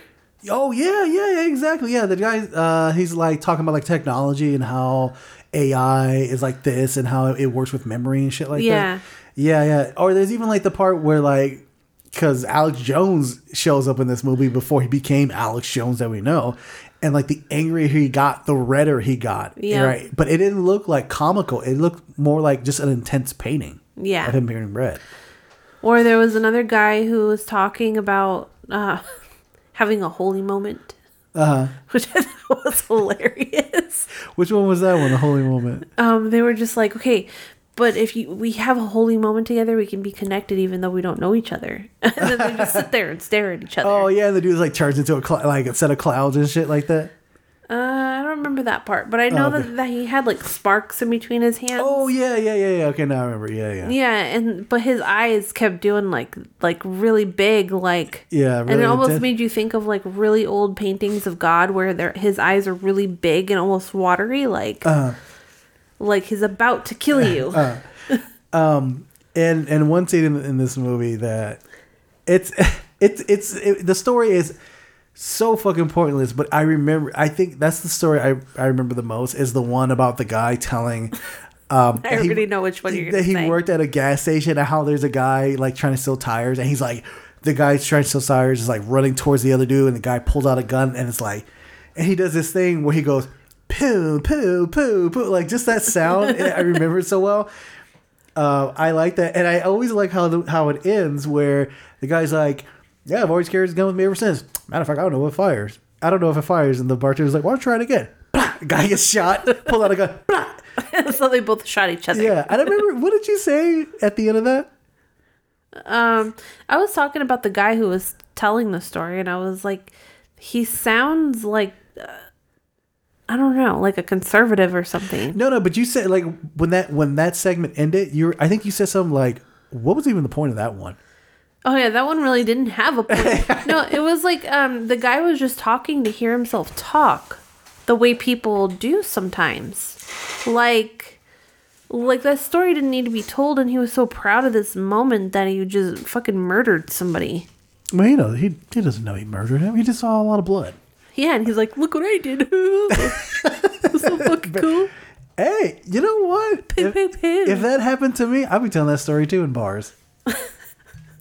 Oh yeah, yeah, yeah, exactly. Yeah, the guy, uh, he's like talking about like technology and how AI is like this and how it works with memory and shit like Yeah. that. Yeah, yeah. Yeah. Or there's even like the part where like, because Alex Jones shows up in this movie before he became Alex Jones that we know, and like the angrier he got, the redder he got. Yeah. Right. But it didn't look like comical. It looked more like just an intense painting. Yeah. Of him being red. Or there was another guy who was talking about uh, having a holy moment, Uh huh. which I thought was hilarious. Which one was that one? The holy moment. Um, they were just like, okay, but if you we have a holy moment together, we can be connected even though we don't know each other. and then they just sit there and stare at each other. Oh yeah, the dude's like turns into a cl- like a set of clouds and shit like that. Uh, I don't remember that part, but I know Oh, okay. that, that he had like sparks in between his hands. Oh yeah, yeah, yeah, yeah. Okay, now I remember. Yeah, yeah. Yeah, and but his eyes kept doing like like really big, like Yeah, and it almost intense. made you think of like really old paintings of God where their his eyes are really big and almost watery, like Uh, like he's about to kill you. uh, um, and and one scene in, in this movie that it's it's it's it, the story is so fucking pointless. But I remember, I think that's the story I I remember the most is the one about the guy telling. Um, I that he- already know which one you're that he say. worked at a gas station and how there's a guy like trying to steal tires and he's like the guy trying to steal tires is like running towards the other dude and the guy pulls out a gun and it's like and he does this thing where he goes poo poo poo poo like just that sound I remember it so well. Uh, I like that and I always like how the, how it ends where the guy's like yeah I've always carried this gun with me ever since. Matter of fact I don't know what fires. I don't know if it fires and the bartender's like why don't you try it again. Blah! Guy gets shot. Pull out a gun. Blah! so they both shot each other. Yeah, and I remember what did you say at the end of that? Um, I was talking about the guy who was telling the story, and I was like, he sounds like I don't know, like a conservative or something. No, no, but you said like when that when that segment ended, you were, I think you said something like, "What was even the point of that one?" Oh yeah, that one really didn't have a point. no, it was like um the guy was just talking to hear himself talk the way people do sometimes. Like like that story didn't need to be told and he was so proud of this moment that he just fucking murdered somebody. Well, you know, he he doesn't know he murdered him. He just saw a lot of blood. Yeah, and he's like, "Look what I did." That's so fucking cool. Hey, you know what? If, if that happened to me, I'd be telling that story too in bars.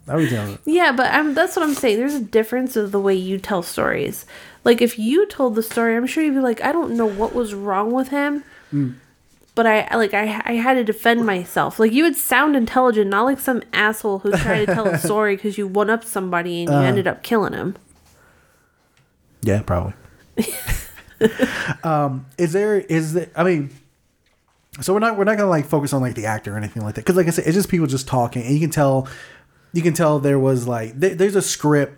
I'd be telling it. Yeah, but I'm, that's what I'm saying. There's a difference of the way you tell stories. Like if you told the story, I'm sure you'd be like, I don't know what was wrong with him, Mm. but I like I I had to defend myself. Like you would sound intelligent, not like some asshole who tried to tell a story because you one up somebody and you Uh. ended up killing him. Yeah, probably. um, is there is there? I mean, so we're not we're not gonna like focus on like the actor or anything like that because like I said, it's just people just talking, and you can tell you can tell there was like there, there's a script.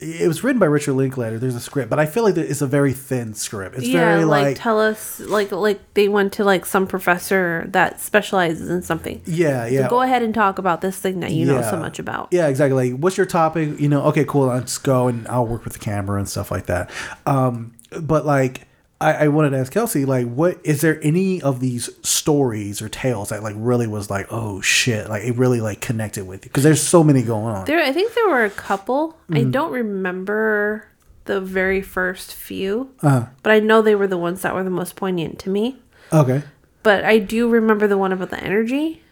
It was written by Richard Linklater. There's a script, but I feel like it's a very thin script. It's yeah, very like, like, tell us like like they went to like some professor that specializes in something. yeah, yeah. So go ahead and talk about this thing that you know so much about. Yeah, exactly. Like, what's your topic? You know, okay, cool. Let's go and I'll work with the camera and stuff like that. Um, but like, I, I wanted to ask Kelsey, like, what is there any of these stories or tales that like really was like, oh shit, like it really like connected with you? Because there's so many going on. There, I think there were a couple. I Mhm. don't remember the very first few, Uh-huh. but I know they were the ones that were the most poignant to me. Okay. But I do remember the one about the energy,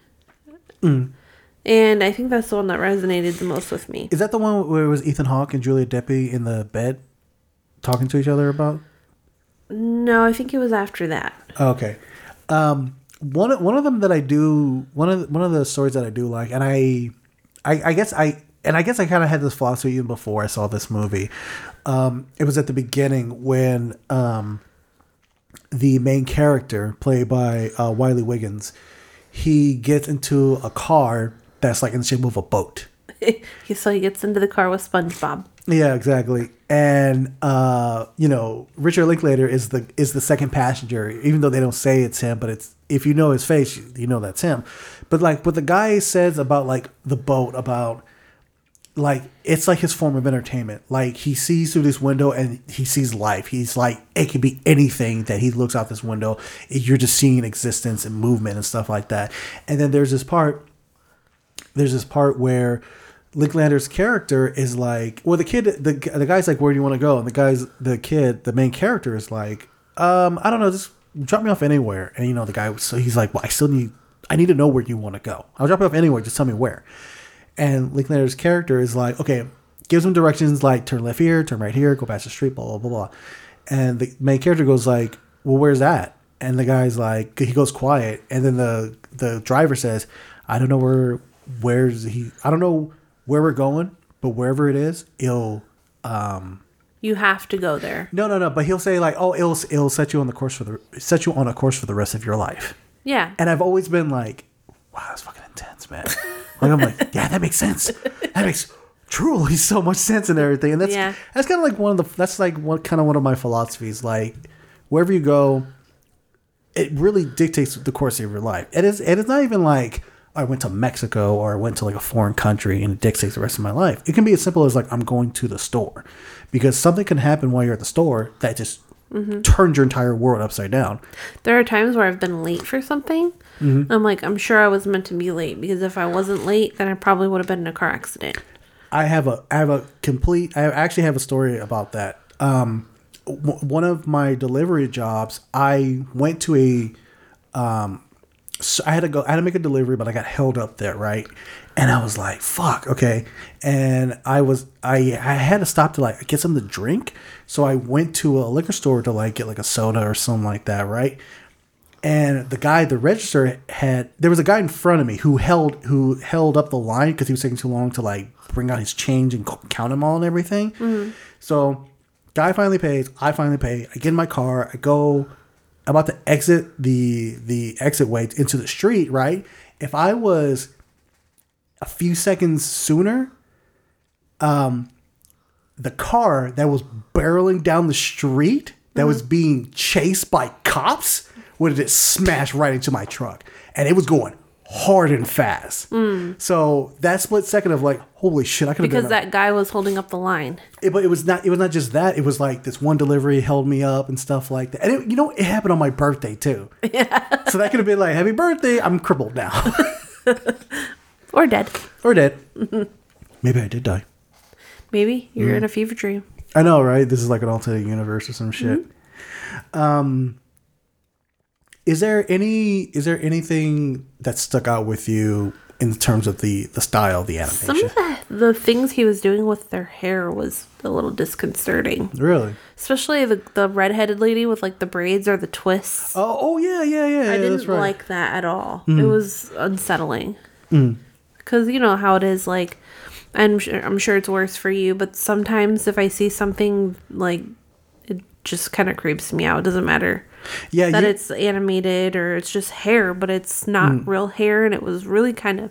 Mm. and I think that's the one that resonated the most with me. Is that the one where it was Ethan Hawke and Julia Delpy in the bed talking to each other about? No, I think it was after that. Okay. Um, one of- one of them that I do one of the- one of the stories that I do like, and I, I, I guess I and I guess I kind of had this philosophy even before I saw this movie. Um, it was at the beginning when um, the main character, played by uh, Wiley Wiggins, he gets into a car that's like in the shape of a boat. He so he gets into the car with SpongeBob. Yeah, exactly. And uh, you know, Richard Linklater is the is the second passenger, even though they don't say it's him, but it's if you know his face, you, you know that's him. But like what the guy says about like the boat, about like it's like his form of entertainment. Like he sees through this window and he sees life. He's like it could be anything that he looks out this window. You're just seeing existence and movement and stuff like that. And then there's this part there's this part where Linklater's character is like, well, the kid, the the guy's like, where do you want to go? And the guy's the kid, the main character is like, um, I don't know, just drop me off anywhere. And you know, the guy, so he's like, well, I still need, I need to know where you want to go. I'll drop you off anywhere. Just tell me where. And Linklater's character is like, okay, gives him directions like turn left here, turn right here, go past the street, blah blah blah blah. And the main character goes like, well, where's that? And the guy's like, he goes quiet, and then the the driver says, I don't know where, where's he? I don't know where we're going, but wherever it is, it'll. Um, You have to go there. no, no, no. But he'll say like, oh, it'll it'll set you on the course for the set you on a course for the rest of your life. Yeah. And I've always been like, wow, that's fucking intense, man. like I'm like, yeah, that makes sense. That makes truly so much sense and everything. And that's Yeah. that's kind of like one of the that's like one kind of one of my philosophies. Like wherever you go, it really dictates the course of your life. It is it is not even like I went to Mexico or I went to like a foreign country and it dictates the rest of my life. It can be as simple as like I'm going to the store because something can happen while you're at the store that just Mhm. turns your entire world upside down. There are times where I've been late for something. Mhm. I'm like, I'm sure I was meant to be late because if I wasn't late, then I probably would have been in a car accident. I have a I have a complete I actually have a story about that. Um, w- one of my delivery jobs, I went to a um, so I had to go I had to make a delivery, but I got held up there, right? And I was like, "Fuck, okay." And I was I I had to stop to like get something to drink, so I went to a liquor store to like get like a soda or something like that, right? and the guy the register had there was a guy in front of me who held who held up the line because he was taking too long to like bring out his change and count them all and everything Mhm. so guy finally pays i finally pay i get in my car i go about to exit the the exit way into the street right? If i was a few seconds sooner um the car that was barreling down the street that was being chased by cops would have just smashed right into my truck. And it was going hard and fast Mm. so that split second of like holy shit i could have Because that guy was holding up the line. it, but it was not. It was not just that. It was like this one delivery held me up and stuff like that. And it, you know, it happened on my birthday too. Yeah. So that could have been like, "Happy birthday!" I'm crippled now, Or dead. or dead. Maybe I did die. Maybe you're Mm. in a fever dream. I know, right? This is like an alternate universe or some shit. Um, is there any? Is there anything that stuck out with you in terms of the the style of the animation? Some of the, the things he was doing with their hair was a little disconcerting. Really? Especially the the redheaded lady with like the braids or the twists. Oh, oh yeah, yeah, yeah. I yeah, didn't right. like that at all. Mhm. It was unsettling. Mm. because you know how it is like I'm sure, I'm sure it's worse for you but sometimes if i see something like it just kind of creeps me out it doesn't matter Yeah, that you- it's animated or it's just hair but it's not Mm. real hair and it was really kind of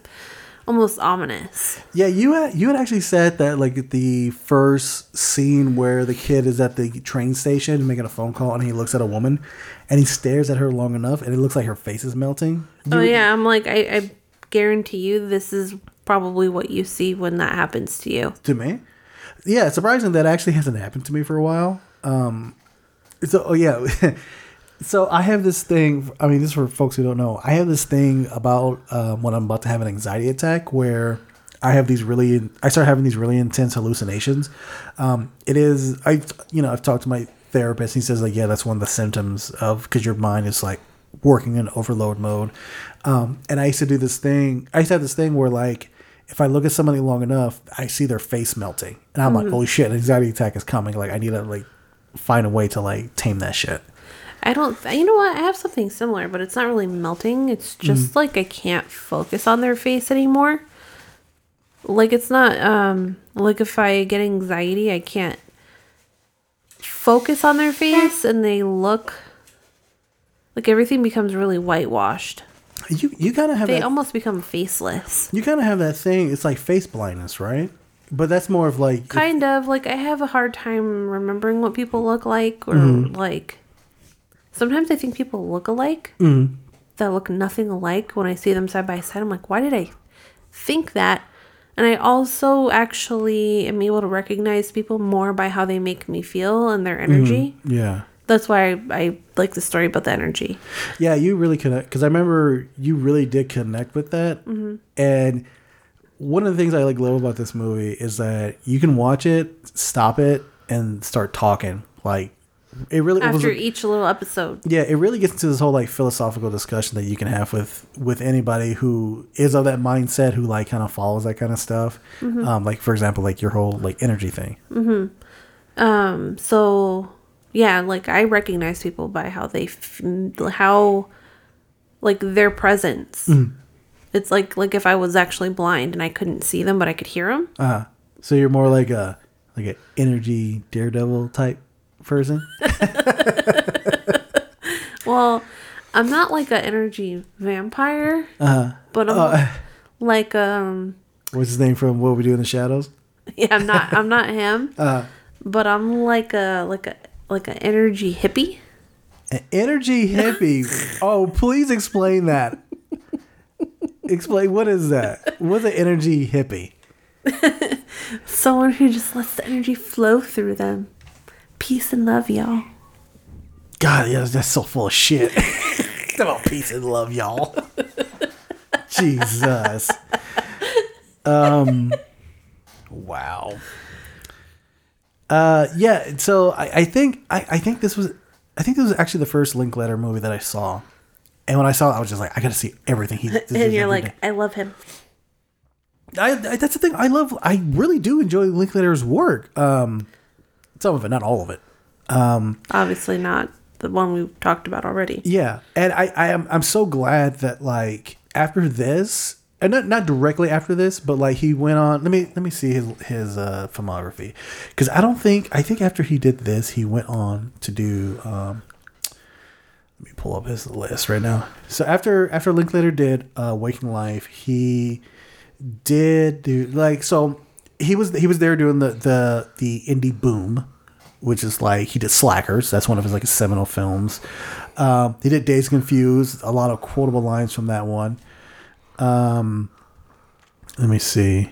almost ominous Yeah, you had you had actually said that like the first scene where the kid is at the train station making a phone call and he looks at a woman and he stares at her long enough and it looks like her face is melting. oh You- yeah i'm like I, I guarantee you this is probably what you see when that happens to you To me, yeah, surprising that actually hasn't happened to me for a while. Um, so oh yeah, so I have this thing. I mean, this is for folks who don't know. I have this thing about um, when I'm about to have an anxiety attack where I have these really, I start having these really intense hallucinations. Um, it is, I, you know, I've talked to my therapist. He says like, yeah, that's one of the symptoms of because your mind is like working in overload mode. Um, and I used to do this thing. I used to have this thing where like, if I look at somebody long enough, I see their face melting, and I'm like, Mhm. holy shit, an anxiety attack is coming. Like, I need to like find a way to like tame that shit. I don't. You know what? I have something similar, but it's not really melting. It's just like I can't focus on their face anymore. Like it's not. Um. Like if I get anxiety, I can't focus on their face, and they look like everything becomes really whitewashed. You you kind of have They that, almost become faceless. you kind of have that thing. It's like face blindness, right? But that's more of like Kind of like I have a hard time remembering what people look like, or Mhm. like sometimes I think people look alike. Mhm. that look nothing alike when I see them side by side. I'm like, why did I think that? And I also actually am able to recognize people more by how they make me feel and their energy. Mhm. Yeah. That's why I, I like the story about the energy. Yeah, you really connect because I remember you really did connect with that. Mhm. And one of the things I like love about this movie is that you can watch it, stop it, and start talking. Like it really it was After each little episode. yeah, it really gets into this whole like philosophical discussion that you can have with with anybody who is of that mindset who like kind of follows that kind of stuff. Mhm. Um, like for example, like your whole like energy thing. hmm Um. So yeah, like I recognize people by how they, f- how, like their presence. Mhm. It's like like if I was actually blind and I couldn't see them, but I could hear them. Uh, so you're more like a like an energy daredevil type person. Well, I'm not like an energy vampire, Uh, but I'm uh, like um what's his name from What We Do in the Shadows? yeah, I'm not I'm not him, Uh, but I'm like a like a like an energy hippie. an energy hippie. oh, please explain that. explain what is that? What's an energy hippie? Someone who just lets the energy flow through them. Peace and love, y'all. God, yeah, that's so full of shit. About peace and love, y'all. Jesus. Um. Wow. Uh. Yeah. So I, I think I, I think this was I think this was actually the first Linklater movie that I saw, and when I saw it, I was just like, I got to see everything he. And you're like, I love him. I, I that's the thing. I love. I really do enjoy Linklater's work. Um, some of it, not all of it. Um, Obviously not the one we talked about already. yeah, and I, I am I'm so glad that like after this, and not not directly after this, but like he went on. Let me let me see his his uh, filmography, because I don't think I think after he did this, he went on to do. Um, let me pull up his list right now. So after after Linklater did uh, Waking Life, he did do like so he was he was there doing the the the indie boom which is like he did slackers that's one of his like seminal films um he did Dazed confused a lot of quotable lines from that one um let me see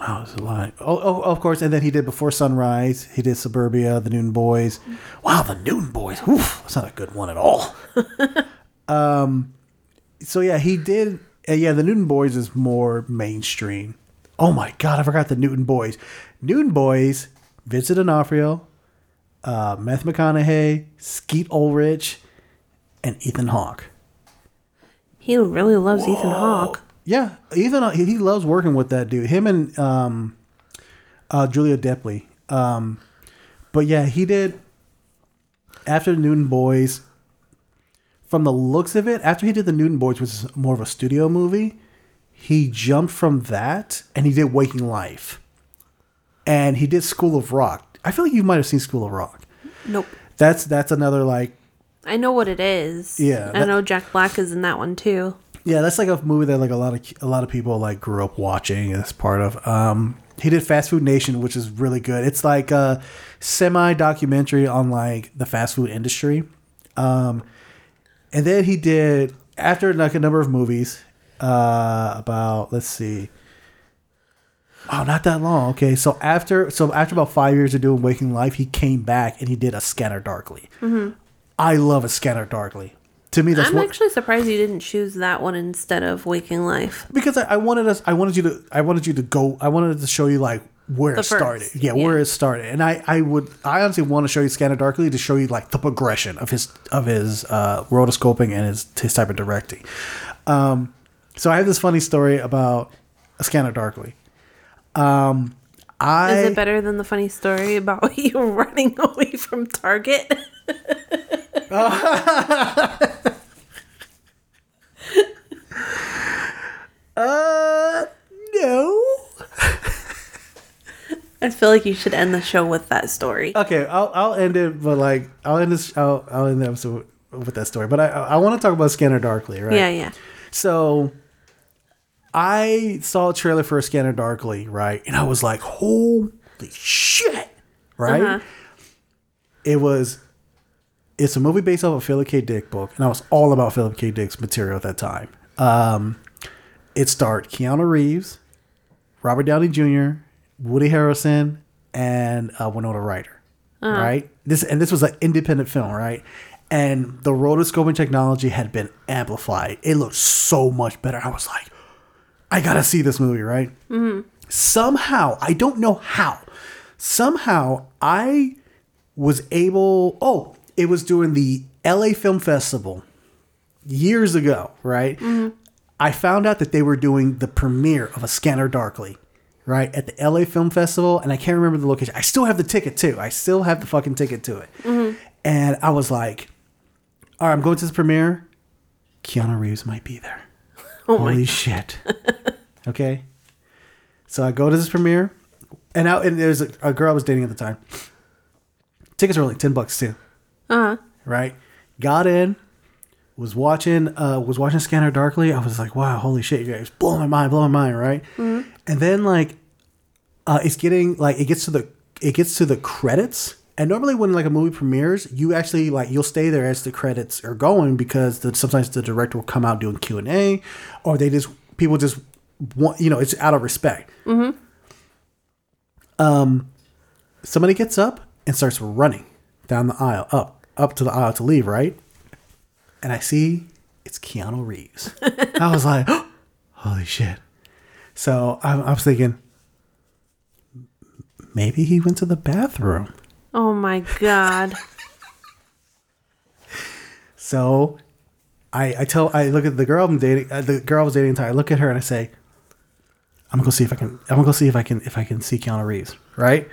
Wow, there's a line. Oh, oh, of course, and then he did Before Sunrise. He did Suburbia, The Newton Boys. Wow, The Newton Boys. Oof, that's not a good one at all. um, so yeah, he did. Uh, yeah, The Newton Boys is more mainstream. Oh my god, I forgot the Newton Boys. Newton Boys, Vincent D'Onofrio, uh, Matthew McConaughey, Skeet Ulrich, and Ethan Hawke. He really loves Ethan Hawke. Yeah, Ethan. He, he loves working with that dude. Him and um, uh, Julia Delpy. Um, but yeah, he did after the Newton Boys. From the looks of it, after he did the Newton Boys, which is more of a studio movie, he jumped from that and he did Waking Life, and he did School of Rock. I feel like you might have seen School of Rock. Nope. That's that's another like I know what it is. Yeah, I know Jack Black is in that one too. Yeah, that's like a movie that like a lot of a lot of people like grew up watching as part of. Um, he did Fast Food Nation, which is really good. It's like a semi documentary on like the fast food industry. Um, and then he did after like a number of movies. Uh, about let's see. Oh, not that long. Okay, so after so after about five years of doing Waking Life, he came back and he did a Scanner Darkly. Mhm. I love a Scanner Darkly. To me, that's I'm what actually surprised you didn't choose that one instead of Waking Life. because I, I wanted us I wanted you to I wanted you to go I wanted to show you like where The it started. Yeah, yeah. where it started. And I I would I honestly want to show you Scanner Darkly to show you like the progression of his of his uh rotoscoping and his his type of directing. Um so I have this funny story about Scanner Darkly. Um I is it better than the funny story about you running away from Target? Uh no. I feel like you should end the show with that story. Okay, I'll I'll end it, but like I'll end this I'll I'll end the episode with that story. But I I want to talk about Scanner Darkly, right? Yeah, yeah. So I saw a trailer for Scanner Darkly, right? And I was like, holy shit, right? Uh-huh. It was it's a movie based off a Philip K. Dick book, and I was all about Philip K. Dick's material at that time. Um, it starred Keanu Reeves, Robert Downey Jr., Woody Harrelson, and uh, Winona Ryder. Uh-huh. Right. This and this was an independent film, right? And the rotoscoping technology had been amplified. It looked so much better. I was like, I gotta see this movie, right? Mhm. somehow i don't know how somehow i was able oh it was during the la film festival years ago right i found out that they were doing the premiere of a scanner darkly right at the la film festival and i can't remember the location i still have the ticket too i still have the fucking ticket to it Mhm. and i was like all right i'm going to this premiere keanu reeves might be there Oh my holy shit okay so I go to this premiere, and out and there's a, a girl I was dating at the time. Tickets were like ten bucks too, Uh huh. right? got in, was watching uh was watching Scanner Darkly. I was like, wow, holy shit, you guys blow my mind, blow my mind, right? Mhm. And then like uh it's getting like it gets to the it gets to the credits. And normally when like a movie premieres, you actually like you'll stay there as the credits are going because the, sometimes the director will come out doing Q and A, or they just people just want you know it's out of respect. Mm-hmm. Um, somebody gets up and starts running down the aisle, up up to the aisle to leave, right? And I see it's Keanu Reeves. I was like, holy shit. So I, I was thinking, maybe he went to the bathroom. Oh my god. So I I tell I look at the girl I'm dating, uh, the girl I was dating. at the time, I look at her and I say, I'm gonna go see if I can. I'm gonna go see if I can if I can see Keanu Reeves. Right.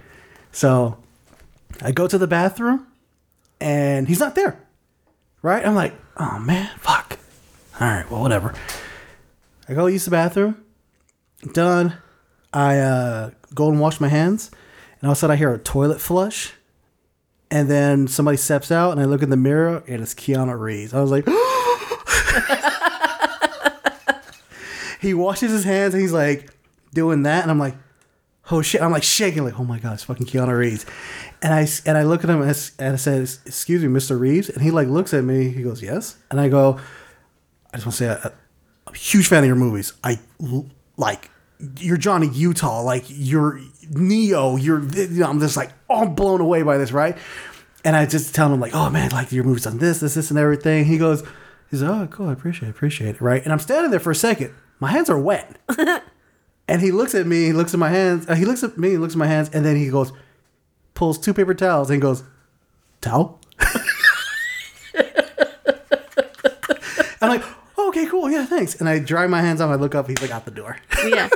So I go to the bathroom and he's not there. Right. I'm like, oh man, fuck. All right. Well, whatever. I go use the bathroom. Done. I uh, go and wash my hands, and all of a sudden I hear a toilet flush. And then somebody steps out, and I look in the mirror, and it's Keanu Reeves. I was like, he washes his hands, and he's like doing that, and I'm like, oh shit! I'm like shaking, like, oh my god, it's fucking Keanu Reeves. And I and I look at him and I, and I said, "Excuse me, Mr. Reeves," and he like looks at me. He goes, "Yes," and I go, "I just want to say I, I'm a huge fan of your movies. I like you're Johnny Utah, like you're Neo. You're you know, I'm just like all blown away by this, right? And I just tell him like, oh man, like your movie's on this, this, this, and everything. He goes, he's like, oh cool, I appreciate, it, appreciate it, right? And I'm standing there for a second. My hands are wet, and he looks at me. He looks at my hands. Uh, he looks at me. He looks at my hands, and then he goes, pulls two paper towels and goes, towel. I'm like, okay, cool, yeah, thanks. And I dry my hands off. I look up. He's like out the door. Yeah.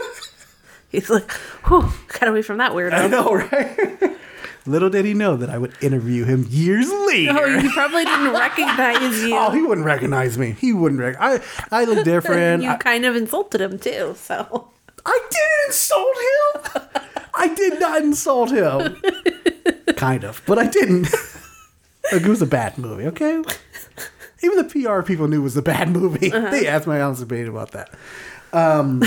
He's like, whew, got away from that weirdo. I know, right? Little did he know that I would interview him years later. Oh, he probably didn't recognize you. Oh, he wouldn't recognize me. He wouldn't. Rec- I I look different. you I, kind of insulted him too, so. I didn't insult him. I did not insult him. kind of, but I didn't. Look, it was a bad movie. Okay. Even the PR people knew it was a bad movie. Uh-huh. They asked my honest opinion about that. Um,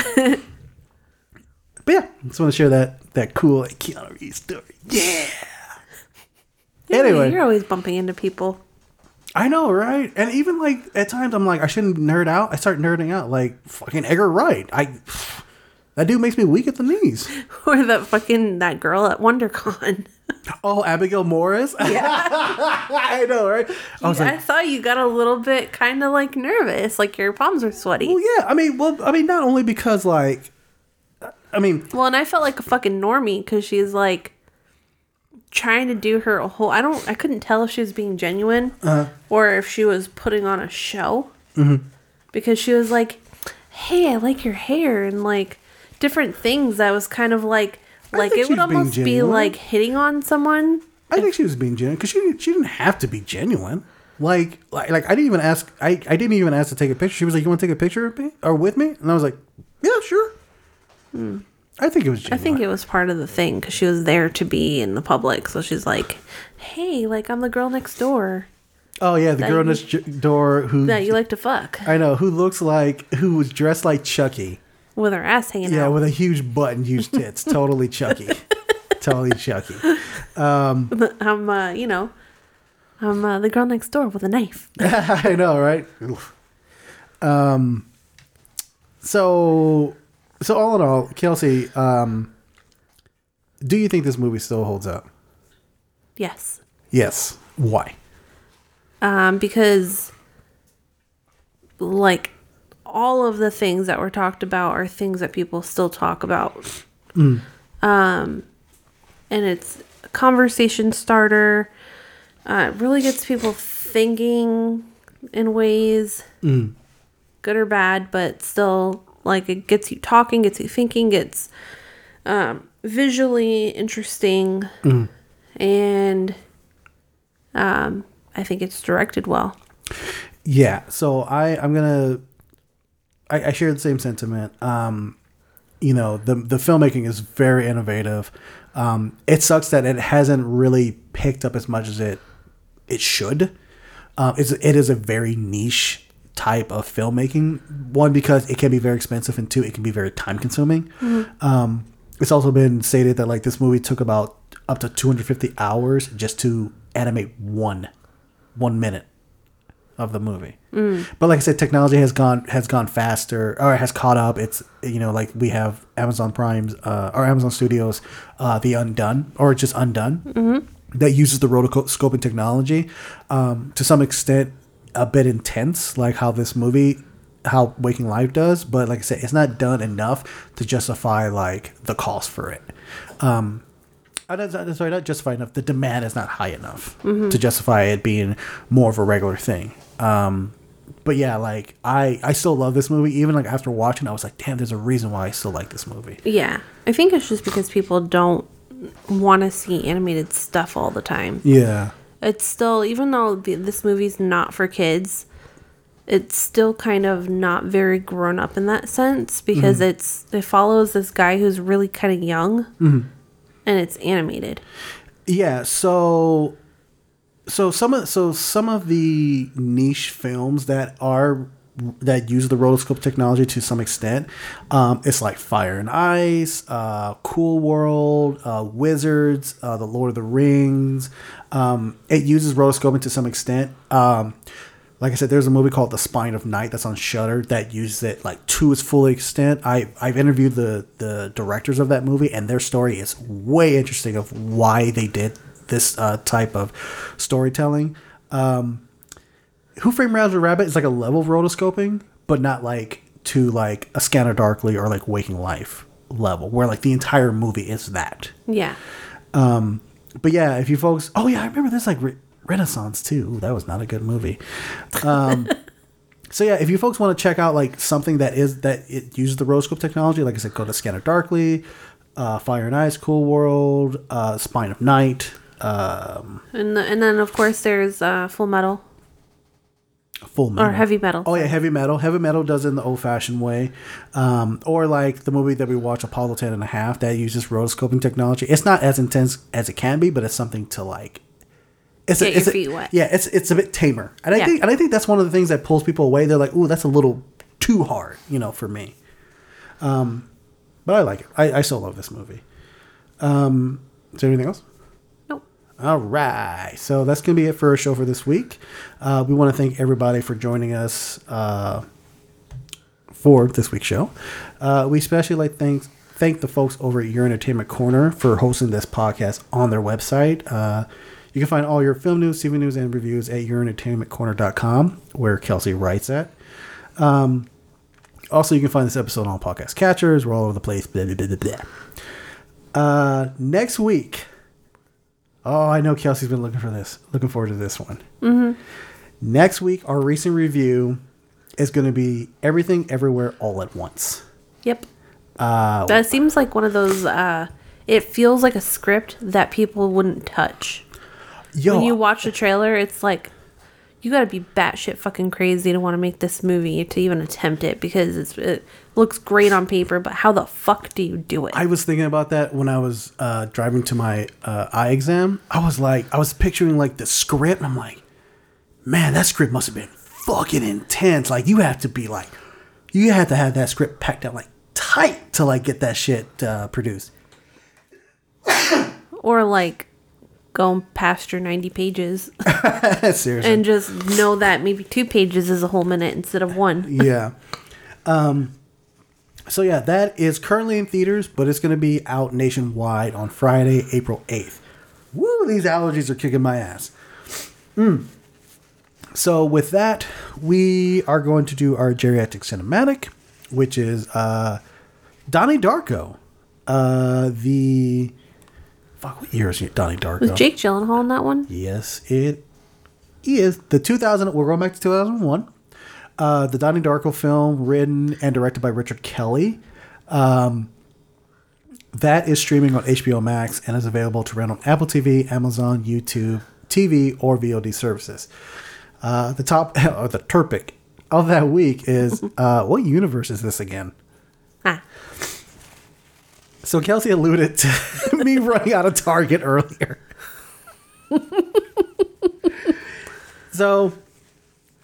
but yeah, just want to share that that cool like, Keanu Reeves story. Yeah. Yeah, Anyway. You're always bumping into people. I know, right? And even like at times, I'm like, I shouldn't nerd out. I start nerding out, like fucking Edgar Wright. I that dude makes me weak at the knees. Or that fucking, that girl at WonderCon. Oh, Abigail Morris. Yeah, I know, right? I was I like, saw you got a little bit kind of like nervous, like your palms were sweaty. well, yeah. I mean, well, I mean, not only because like, I mean, Well, and I felt like a fucking normie because she's like trying to do her whole. I don't. I couldn't tell if she was being genuine uh, or if she was putting on a show mhm. because she was like, "Hey, I like your hair," and like different things. I was kind of like like it would almost be like hitting on someone. I think she was being genuine because she didn't, she didn't have to be genuine. Like, like, like I didn't even ask. I, I didn't even ask to take a picture. She was like, "You want to take a picture of me or with me?" And I was like, "Yeah, sure." Hmm. I think it was I think it was part of the thing because she was there to be in the public. So she's like, "Hey, like I'm the girl next door oh yeah, the girl next door who that you like to fuck I know who looks like who was dressed like Chucky. With her ass hanging Yeah, out." Yeah, with a huge butt and huge tits. totally Chucky. totally Chucky. Um, I'm, uh, you know, I'm uh, the girl next door with a knife. I know, right? Um. So, so all in all, Kelsey, um, do you think this movie still holds up? yes, Yes. Why? um, because like all of the things that were talked about are things that people still talk about. Mm. Um, and it's a conversation starter. Uh, it really gets people thinking in ways, Mm. good or bad, but still like it gets you talking, gets you thinking, gets um, visually interesting, Mm. and um, I think it's directed well. Yeah. So I I'm gonna I, I share the same sentiment. Um, you know the the filmmaking is very innovative. Um, it sucks that it hasn't really picked up as much as it it should. Um, it's it is a very niche type of filmmaking. One because it can be very expensive, and two it can be very time consuming. Mhm. Um, it's also been stated that like this movie took about up to 250 hours just to animate one one minute of the movie. Mm. But like I said, technology has gone has gone faster or has caught up. It's you know like we have Amazon Prime's uh, or Amazon Studios, uh, The Undone or just Undone Mhm. that uses the rotoscoping technology um, to some extent a bit intense, like how this movie, how Waking Life does. But like I said, it's not done enough to justify like the cost for it. Um, uh, that's- that's- sorry, not justify enough. The demand is not high enough Mhm. to justify it being more of a regular thing. Um, but yeah, like I, I still love this movie. Even like after watching, I was like, damn, there's a reason why I still like this movie. Yeah. I think it's just because people don't want to see animated stuff all the time. Yeah. It's still, even though this movie's not for kids, it's still kind of not very grown up in that sense because Mhm. it's it follows this guy who's really kind of young Mhm. and it's animated. Yeah, so so some of so some of the niche films that are that use the rotoscope technology to some extent, um, it's like Fire and Ice, uh, Cool World, uh, Wizards, uh, The Lord of the Rings. Um, it uses rotoscoping to some extent. Um, like I said, there's a movie called The Spine of Night that's on Shudder that uses it like to its full extent. I I've interviewed the the directors of that movie, and their story is way interesting of why they did this uh, type of storytelling. Um, Who Framed Roger Rabbit is like a level of rotoscoping, but not like to like a Scanner Darkly or like Waking Life level, where like the entire movie is that. Yeah. Um, but yeah, if you folks, oh yeah, I remember this like Re- Renaissance too. Ooh, that was not a good movie. Um, so yeah, if you folks want to check out like something that is that it uses the rotoscope technology, like I said, go to Scanner Darkly, uh, Fire and Ice, Cool World, uh, Spine of Night. Um, And the, and then of course there's uh, Full Metal full metal. or Heavy Metal. Oh yeah, heavy metal. Heavy metal does it in the old fashioned way. Um, or like the movie that we watch, Apollo 10 and a half, that uses rotoscoping technology. It's not as intense as it can be, but it's something to like it's Get it's your feet wet. Yeah, it's it's a bit tamer. And I Yeah. think and I think that's one of the things that pulls people away. They're like, ooh, that's a little too hard, you know, for me. Um but I like it. I, I still love this movie. Um is there anything else? All right. So that's going to be it for our show for this week. Uh, we want to thank everybody for joining us uh, for this week's show. Uh, we especially like thank thank the folks over at Your Entertainment Corner for hosting this podcast on their website. Uh, you can find all your film news, TV news, and reviews at yourentertainmentcorner.com, where Kelsey writes at. Um, also, you can find this episode on podcast catchers. We're all over the place. Blah, blah, blah, blah, blah. Uh, next week. Oh, I know Kelsey's been looking for this. Looking forward to this one. Mm-hmm. Next week, our recent review is going to be Everything Everywhere All at Once. Yep. Uh, That seems like one of those. Uh, it feels like a script that people wouldn't touch. Yo, when you watch the trailer, it's like you got to be batshit fucking crazy to want to make this movie to even attempt it because it's, it looks great on paper. But how the fuck do you do it? I was thinking about that when I was uh, driving to my uh, eye exam. I was like, I was picturing like the script, and I'm like, man, that script must have been fucking intense. Like, you have to be like, you have to have that script packed out like tight to like get that shit uh, produced. or like go past your 90 pages Seriously. and just know that maybe two pages is a whole minute instead of one. yeah. Um, so yeah, that is currently in theaters, but it's going to be out nationwide on Friday, April eighth. Woo! These allergies are kicking my ass. Mm. So with that, we are going to do our geriatric cinematic, which is uh, Donnie Darko. Uh, the fuck, what year is it? Donnie Darko? Was Jake Gyllenhaal in that one? Yes, it is. The 2000, we're going back to 2001. Uh, the Donnie Darko film, written and directed by Richard Kelly. Um, that is streaming on HBO Max and is available to rent on Apple TV, Amazon, YouTube, TV, or VOD services. Uh, the top, or the topic of that week is uh, what universe is this again? Ah. So Kelsey alluded to me running out of Target earlier. so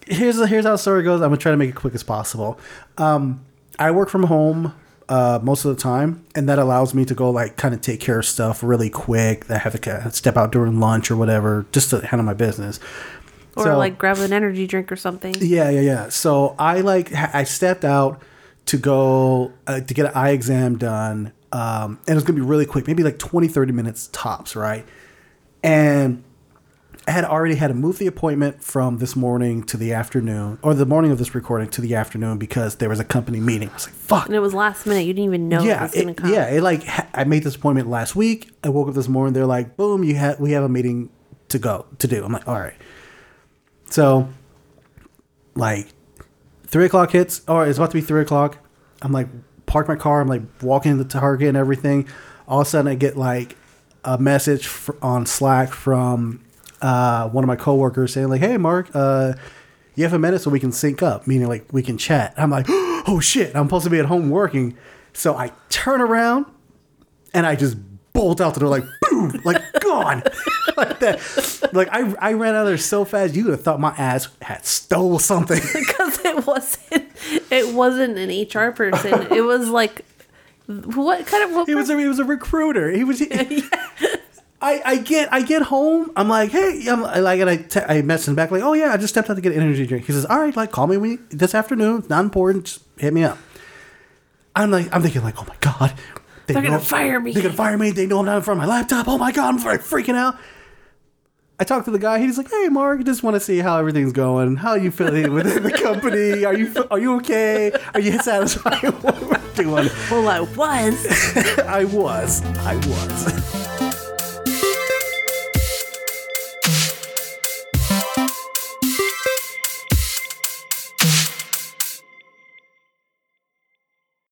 here's here's how the story goes. I'm gonna try to make it quick as possible. Um, I work from home uh, most of the time, and that allows me to go like kind of take care of stuff really quick. That I have to kind of step out during lunch or whatever, just to handle my business. Or So- like grab an energy drink or something. Yeah, yeah, yeah. So I like I stepped out to go uh, to get an eye exam done, um, and it was gonna be really quick, maybe like 20, 30 minutes tops, right? And I had already had to move the appointment from this morning to the afternoon, or the morning of this recording to the afternoon because there was a company meeting. I was like, "Fuck." And it was last minute. You didn't even know it yeah, was gonna it, come. yeah. It like I made this appointment last week. I woke up this morning. They're like, "Boom, you have we have a meeting to go to do." I'm like, "All right." So, like, three o'clock hits, or it's about to be three o'clock. I'm like, park my car. I'm like walking to Target and everything. All of a sudden, I get like a message fr- on Slack from uh, one of my coworkers saying like, "Hey, Mark, uh, you have a minute so we can sync up, meaning like we can chat." I'm like, "Oh shit, I'm supposed to be at home working." So I turn around and I just bolt out the door like boom, like gone, like that. Like I, I ran out of there so fast, you would have thought my ass had stole something. because it wasn't it wasn't an HR person. It was like what kind of what he was a, he was a recruiter. He was. I, I get I get home. I'm like, hey, I'm like, and I te- I message him back like, oh yeah, I just stepped out to get an energy drink. He says, all right, like call me when you, this afternoon. It's not important. Just hit me up. I'm like, I'm thinking like, oh my god, they They're gonna fire me. They're gonna fire me. They know I'm not in front of my laptop. Oh my god, I'm freaking out. I talked to the guy. He's like, "Hey, Mark, just want to see how everything's going. How are you feeling within the company? Are you are you okay? Are you satisfied with what we're doing?" Well, I was. I was. I was.